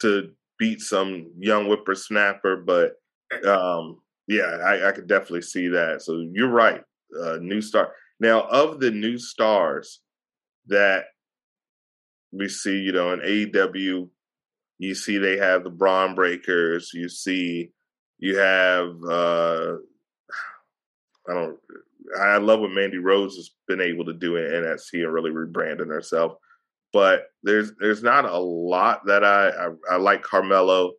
to beat some young whippersnapper. But um, yeah, I, I could definitely see that. So you're right. Uh, new star. Now, of the new stars that we see, you know, in AEW, you see they have the Bron Breakkers. You see, you have, uh, I don't, I love what Mandy Rose has been able to do in NXT and really rebranding herself. But there's there's not a lot that I I, I like Carmelo.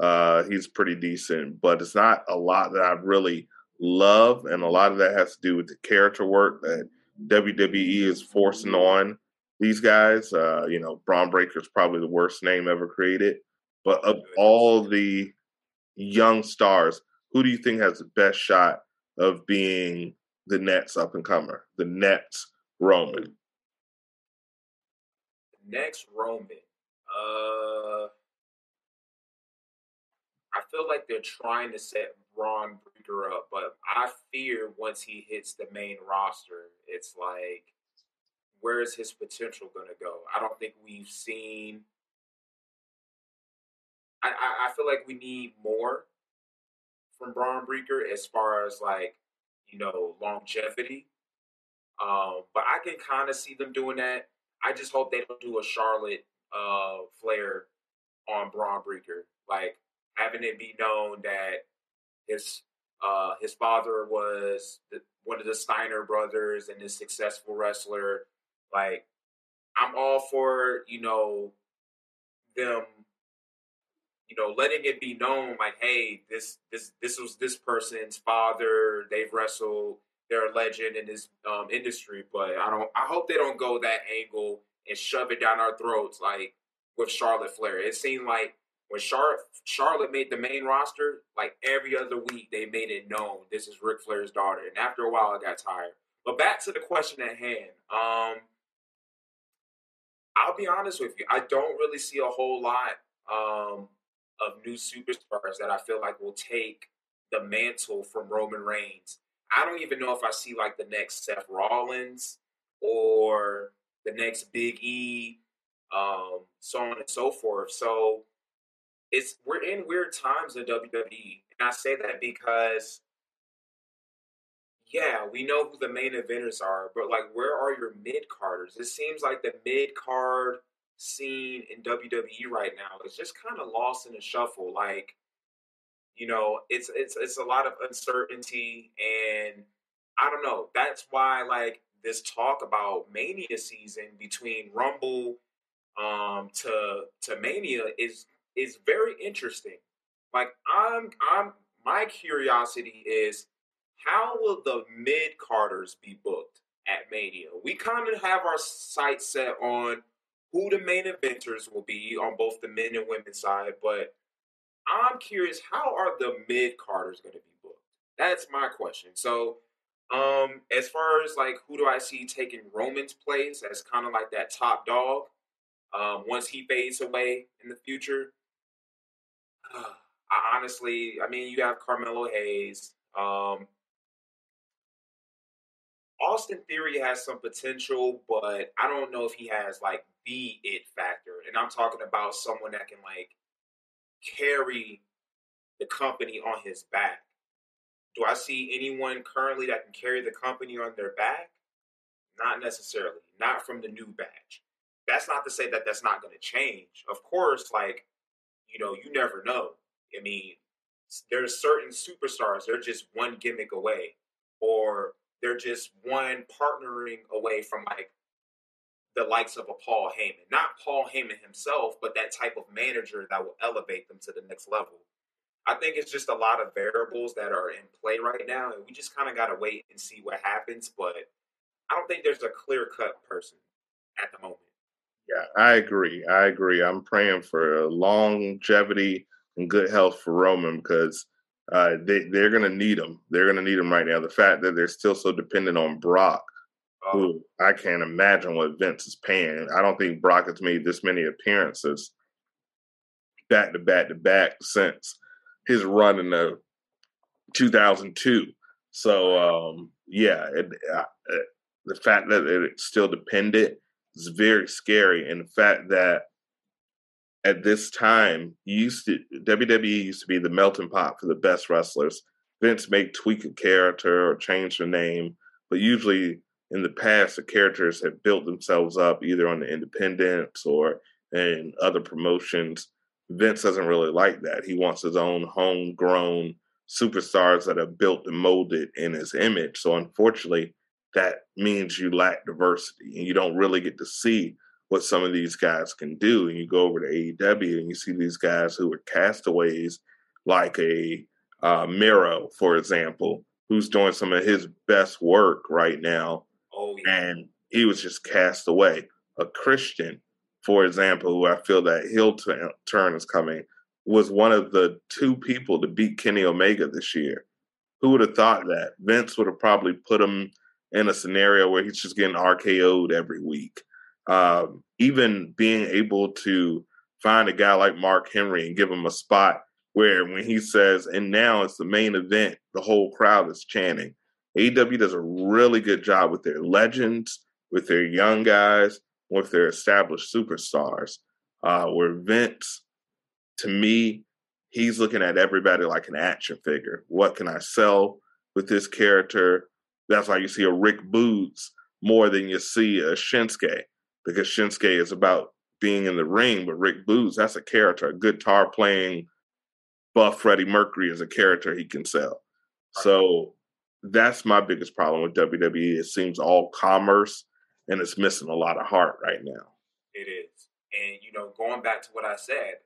Uh, he's pretty decent, but it's not a lot that I've really love, and a lot of that has to do with the character work that WWE is forcing on these guys. Uh, you know, Bron Breakker is probably the worst name ever created. But of all the young stars, who do you think has the best shot of being the next up and comer, the next Roman? next Roman. Uh, I feel like they're trying to set Bron Breakker up, but I fear once he hits the main roster, it's like, where is his potential going to go? I don't think we've seen. I, I, I feel like we need more from Bron Breakker as far as like, you know, longevity. Um, but I can kind of see them doing that. I just hope they don't do a Charlotte uh, Flair on Bron Breakker, like having it be known that his uh, his father was the, one of the Steiner brothers and a successful wrestler. Like, I'm all for you know them, you know, letting it be known, like, hey, this this this was this person's father. They've wrestled they're a legend in this um, industry, but I don't. I hope they don't go that angle and shove it down our throats like with Charlotte Flair. It seemed like when Charlotte Charlotte made the main roster, like every other week they made it known this is Ric Flair's daughter, and after a while I got tired. But back to the question at hand. Um, I'll be honest with you. I don't really see a whole lot um, of new superstars that I feel like will take the mantle from Roman Reigns. I don't even know if I see like the next Seth Rollins or the next Big E, um, so on and so forth. So it's we're in weird times in WWE, and I say that because yeah, we know who the main eventers are, but like, where are your mid carders? It seems like the mid card scene in WWE right now is just kind of lost in the shuffle. Like, you know, it's it's it's a lot of uncertainty, and I don't know. That's why like this talk about Mania season between Rumble um, to to Mania is is very interesting. Like I'm I'm my curiosity is how will the mid carders be booked at Mania? We kind of have our sights set on who the main eventers will be on both the men and women's side, but I'm curious how are the mid carders going to be booked? That's my question. So, um, as far as like who do I see taking Roman's place as kind of like that top dog, um, once he fades away in the future, I honestly, I mean, you have Carmelo Hayes. Um, Austin Theory has some potential, but I don't know if he has like the it factor. And I'm talking about someone that can like carry the company on his back. Do I see anyone currently that can carry the company on their back? Not necessarily. Not from the new batch. That's not to say that that's not going to change. Of course, like, you know, you never know. I mean, there's certain superstars, they're just one gimmick away, or they're just one partnering away from like the likes of a Paul Heyman. Not Paul Heyman himself, but that type of manager that will elevate them to the next level. I think it's just a lot of variables that are in play right now, and we just kind of got to wait and see what happens. But I don't think there's a clear cut person at the moment. Yeah, I agree. I agree. I'm praying for longevity and good health for Roman because uh, they they're gonna need him. They're gonna need him right now. The fact that they're still so dependent on Brock, who I can't imagine what Vince is paying. I don't think Brock has made this many appearances back to back to back since his run in the 2002. So um, yeah, it, uh, the fact that it's still dependent is very scary, and the fact that at this time used to WWE used to be the melting pot for the best wrestlers. Vince may tweak a character or change the name, but usually in the past the characters have built themselves up either on the independents or in other promotions. Vince doesn't really like that. He wants his own homegrown superstars that are built and molded in his image. So unfortunately, that means you lack diversity and you don't really get to see what some of these guys can do. And you go over to AEW and you see these guys who are castaways, like a uh, Miro, for example, who's doing some of his best work right now. Oh, yeah. And he was just cast away. A Christian, for example, who I feel that heel t- turn is coming, was one of the two people to beat Kenny Omega this year. Who would have thought that? Vince would have probably put him in a scenario where he's just getting RKO'd every week um, even being able to find a guy like Mark Henry and give him a spot where when he says, and now it's the main event, the whole crowd is chanting. AEW does a really good job with their legends, with their young guys, with their established superstars. Uh, where Vince, to me, he's looking at everybody like an action figure. What can I sell with this character? That's why you see a Rick Boogs more than you see a Shinsuke because Shinsuke is about being in the ring, but Rick Boogs, that's a character, a guitar playing buff Freddie Mercury is a character he can sell. So that's my biggest problem with WWE. It seems all commerce and it's missing a lot of heart right now. It is. And you know, going back to what I said,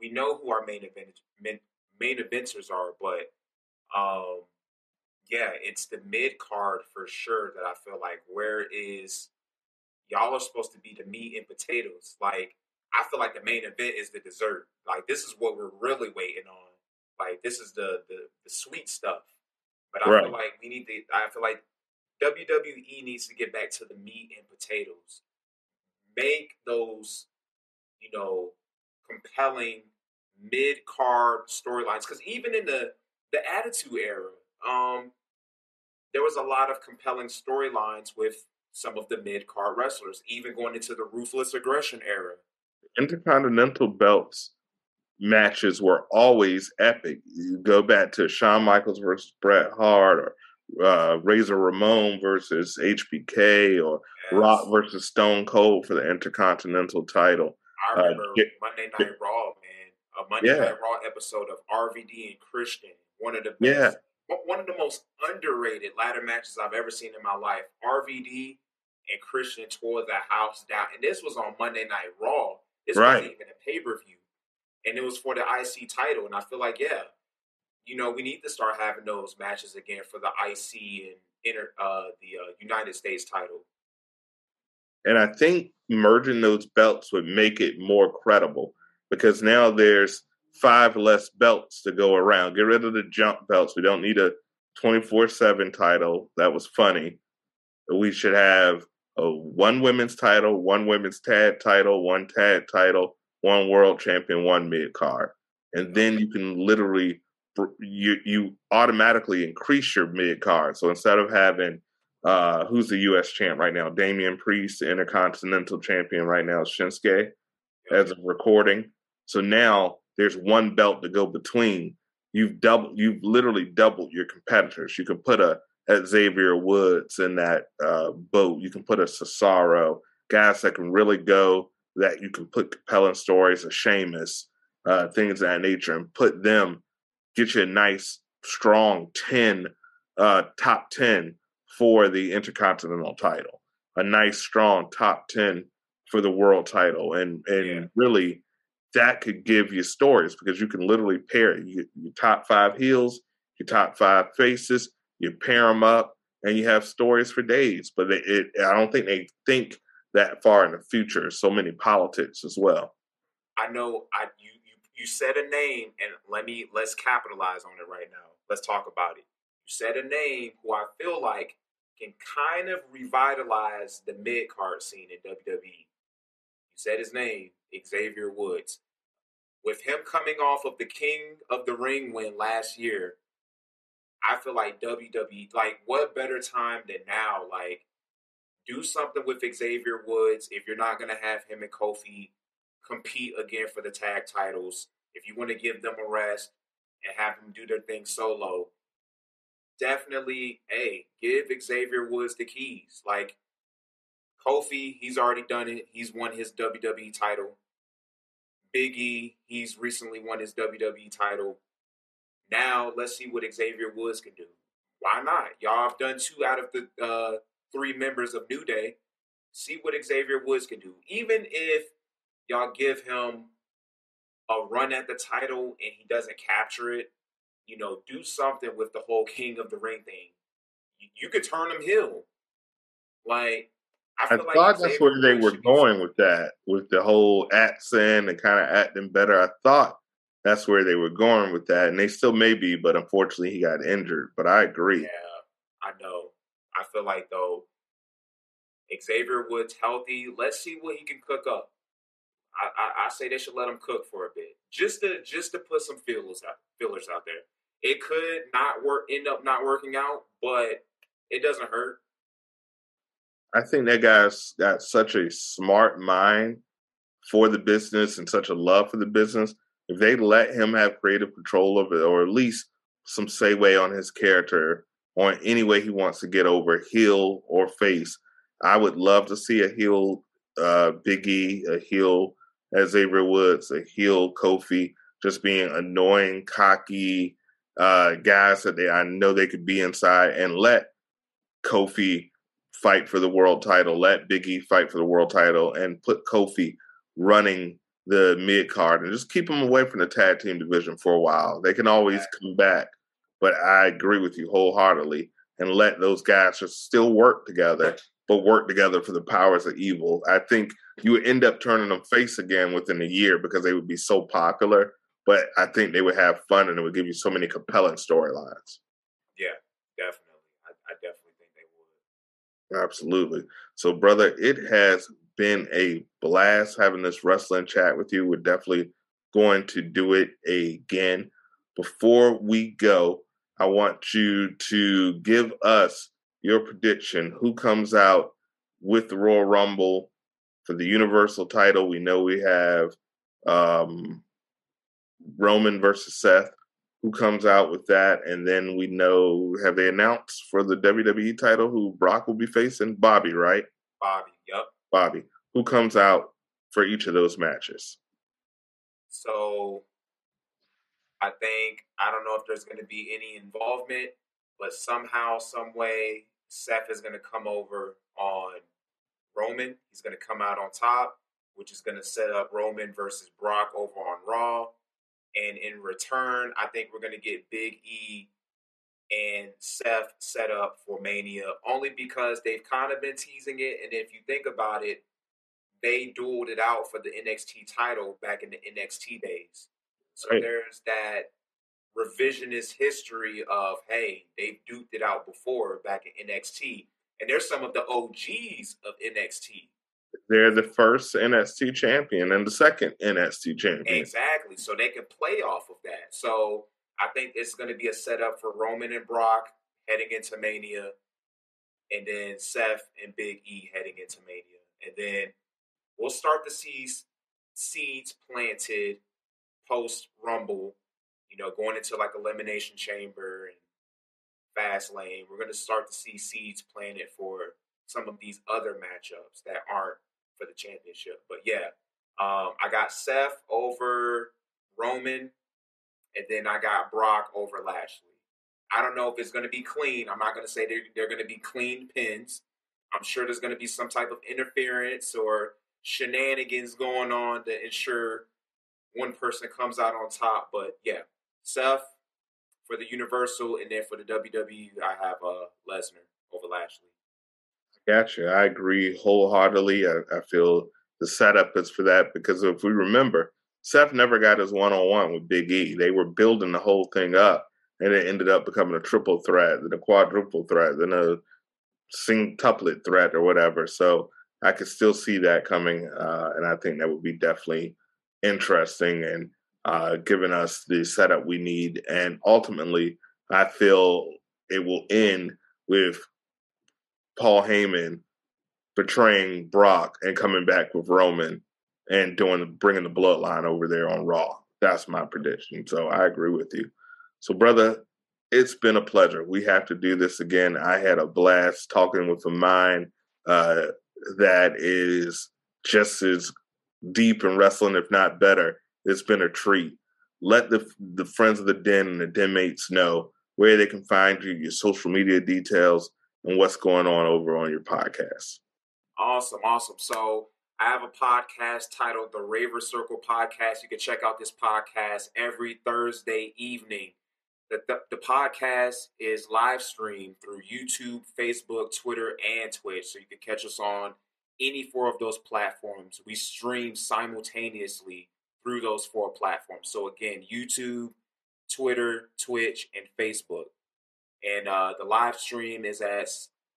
we know who our main event main, main eventers are, but um yeah, it's the mid card for sure that I feel like where is y'all are supposed to be the meat and potatoes. Like I feel like the main event is the dessert. Like this is what we're really waiting on. Like this is the the, the sweet stuff. But I right. feel like we need to. I feel like WWE needs to get back to the meat and potatoes. Make those, you know, compelling mid card storylines. Because even in the the Attitude Era, um, there was a lot of compelling storylines with some of the mid card wrestlers, even going into the ruthless aggression era. Intercontinental belts matches were always epic. You go back to Shawn Michaels versus Bret Hart, or uh, Razor Ramon versus HBK, or yes. Rock versus Stone Cold for the Intercontinental title. I uh, remember uh, Monday Night Raw, man. A Monday yeah. Night Raw episode of RVD and Christian. One of the best, yeah. One of the most underrated ladder matches I've ever seen in my life. RVD and Christian tore the house down, and this was on Monday Night Raw. This right. wasn't even a pay per view and it was for the IC title. And I feel like, yeah, you know, we need to start having those matches again for the IC and inter, uh, the uh, United States title. And I think merging those belts would make it more credible because now there's five less belts to go around. Get rid of the jump belts. We don't need a 24 7 title. That was funny. We should have a one women's title, one women's tag title, one tag title, one world champion, one mid card, and then you can literally you you automatically increase your mid card. So instead of having uh, who's the U.S. champ right now, Damian Priest, the Intercontinental champion right now, Shinsuke, as of recording. So now there's one belt to go between. You've doubled. You've literally doubled your competitors. You can put a Xavier Woods in that uh, boat. You can put a Cesaro, guys that can really go that you can put compelling stories of Sheamus, uh, things of that nature, and put them, get you a nice, strong 10, uh, top 10 for the Intercontinental title, a nice, strong top 10 for the world title. And, and yeah. really, that could give you stories because you can literally pair you, your top five heels, your top five faces, you pair them up, and you have stories for days. But it, it I don't think they think that far in the future. So many politics as well. I know. I you you you said a name, and let me let's capitalize on it right now. Let's talk about it. You said a name who I feel like can kind of revitalize the mid card scene in WWE. You said his name, Xavier Woods. With him coming off of the King of the Ring win last year, I feel like WWE, like, what better time than now? Like, do something with Xavier Woods if you're not going to have him and Kofi compete again for the tag titles. If you want to give them a rest and have them do their thing solo, definitely, hey, give Xavier Woods the keys. Like Kofi, he's already done it. He's won his WWE title. Biggie, he's recently won his WWE title. Now let's see what Xavier Woods can do. Why not? Y'all have done two out of the uh, three members of New Day, see what Xavier Woods can do. Even if y'all give him a run at the title and he doesn't capture it, you know, do something with the whole King of the Ring thing. You, you could turn him heel. Like, I, I like thought that's where they were going with that, with the whole accent and kind of acting better. I thought that's where they were going with that, and they still may be, but unfortunately he got injured. But I agree. Yeah, I know. I feel like though Xavier Woods healthy, let's see what he can cook up. I, I, I, say they should let him cook for a bit, just to just to put some feelers out fillers out there. It could not work, end up not working out, but it doesn't hurt. I think that guy's got such a smart mind for the business and such a love for the business. If they let him have creative control of it, or at least some say way on his character, on any way he wants to get over, heel or face. I would love to see a heel uh, Biggie, a heel as Xavier Woods, a heel Kofi, just being annoying, cocky uh, guys that they I know they could be inside and let Kofi fight for the world title, let Biggie fight for the world title, and put Kofi running the mid card and just keep them away from the tag team division for a while. They can always come back but I agree with you wholeheartedly and let those guys just still work together, but work together for the powers of evil. I think you would end up turning them face again within a year because they would be so popular. But I think they would have fun and it would give you so many compelling storylines. Yeah, definitely. I, I definitely think they would. Absolutely. So, brother, it has been a blast having this wrestling chat with you. We're definitely going to do it again. Before we go, I want you to give us your prediction. Who comes out with the Royal Rumble for the Universal title? We know we have um, Roman versus Seth. Who comes out with that? And then we know have they announced for the WWE title who Brock will be facing? Bobby, right? Bobby, yep. Bobby. Who comes out for each of those matches? So I think I don't know if there's going to be any involvement, but somehow, some way, Seth is going to come over on Roman. He's going to come out on top, which is going to set up Roman versus Brock over on Raw. And in return, I think we're going to get Big E and Seth set up for Mania only because they've kind of been teasing it. And if you think about it, they dueled it out for the NXT title back in the NXT days. So right. there's that revisionist history of, hey, they've duked it out before back in NXT. And there's some of the OGs of NXT. They're the first NXT champion and the second NXT champion. Exactly. So they can play off of that. So I think it's going to be a setup for Roman and Brock heading into Mania, and then Seth and Big E heading into Mania. And then we'll start to see seeds planted post Rumble, you know, going into like Elimination Chamber and Fast Lane. We're going to start to see seeds planted for some of these other matchups that aren't for the championship. But yeah, um, I got Seth over Roman, and then I got Brock over Lashley. I don't know if it's going to be clean. I'm not going to say they're, they're going to be clean pins. I'm sure there's going to be some type of interference or shenanigans going on to ensure one person comes out on top. But yeah, Seth for the Universal, and then for the WWE, I have uh, Lesnar over Lashley. Gotcha. I agree wholeheartedly. I, I feel the setup is for that because if we remember, Seth never got his one on one with Big E. They were building the whole thing up, and it ended up becoming a triple threat, then a quadruple threat, then a singtuplet threat or whatever. So I could still see that coming, uh, and I think that would be definitely interesting and uh, giving us the setup we need. And ultimately, I feel it will end with Paul Heyman betraying Brock and coming back with Roman and doing bringing the bloodline over there on Raw. That's my prediction. So I agree with you. So, brother, it's been a pleasure. We have to do this again. I had a blast talking with a mind uh, that is just as deep in wrestling, if not better. It's been a treat. Let the the friends of the den and the den mates know where they can find you, your social media details, and what's going on over on your podcast. Awesome, awesome. So I have a podcast titled The Raver Circle Podcast. You can check out this podcast every Thursday evening. The, the, the, podcast is live streamed through YouTube, Facebook, Twitter, and Twitch. So you can catch us on any four of those platforms. We stream simultaneously through those four platforms. So again, YouTube, Twitter, Twitch, and Facebook. And uh, the live stream is at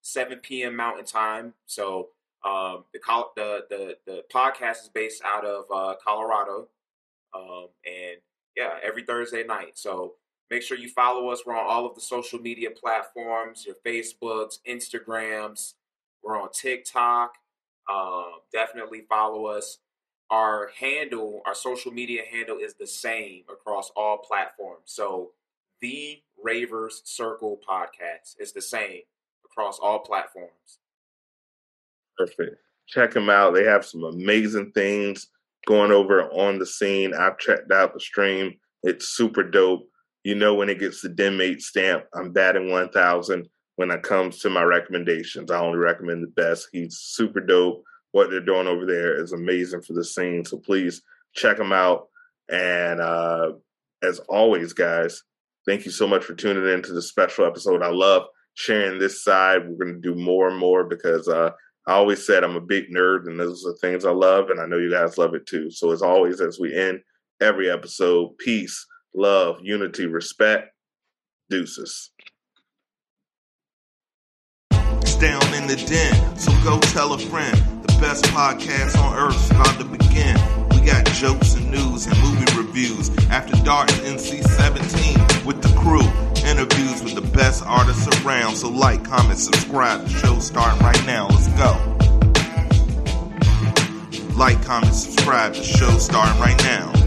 7 p.m. Mountain Time. So um, the, the the the podcast is based out of uh, Colorado, um, and yeah, every Thursday night. So make sure you follow us. We're on all of the social media platforms: your Facebooks, Instagrams. We're on TikTok. Um, definitely follow us. Our handle, our social media handle is the same across all platforms. So the Ravers Circle podcast It's the same across all platforms. Perfect. Check them out. They have some amazing things going over on the scene. I've checked out the stream. It's super dope. You know, when it gets the Denmate stamp, I'm batting 1,000 when it comes to my recommendations. I only recommend the best. He's super dope. What they're doing over there is amazing for the scene. So please check them out. And uh, as always, guys, thank you so much for tuning in to the special episode. I love sharing this side. We're going to do more and more because uh, I always said I'm a big nerd and those are the things I love. And I know you guys love it too. So as always, as we end every episode, peace, love, unity, respect. Deuces down in the den. So go tell a friend. The best podcast on earth is about to begin. Got jokes and news and movie reviews. After dark NC 17 with the crew. Interviews with the best artists around. So like, comment, subscribe. The show's starting right now. Let's go. Like, comment, subscribe. The show's starting right now.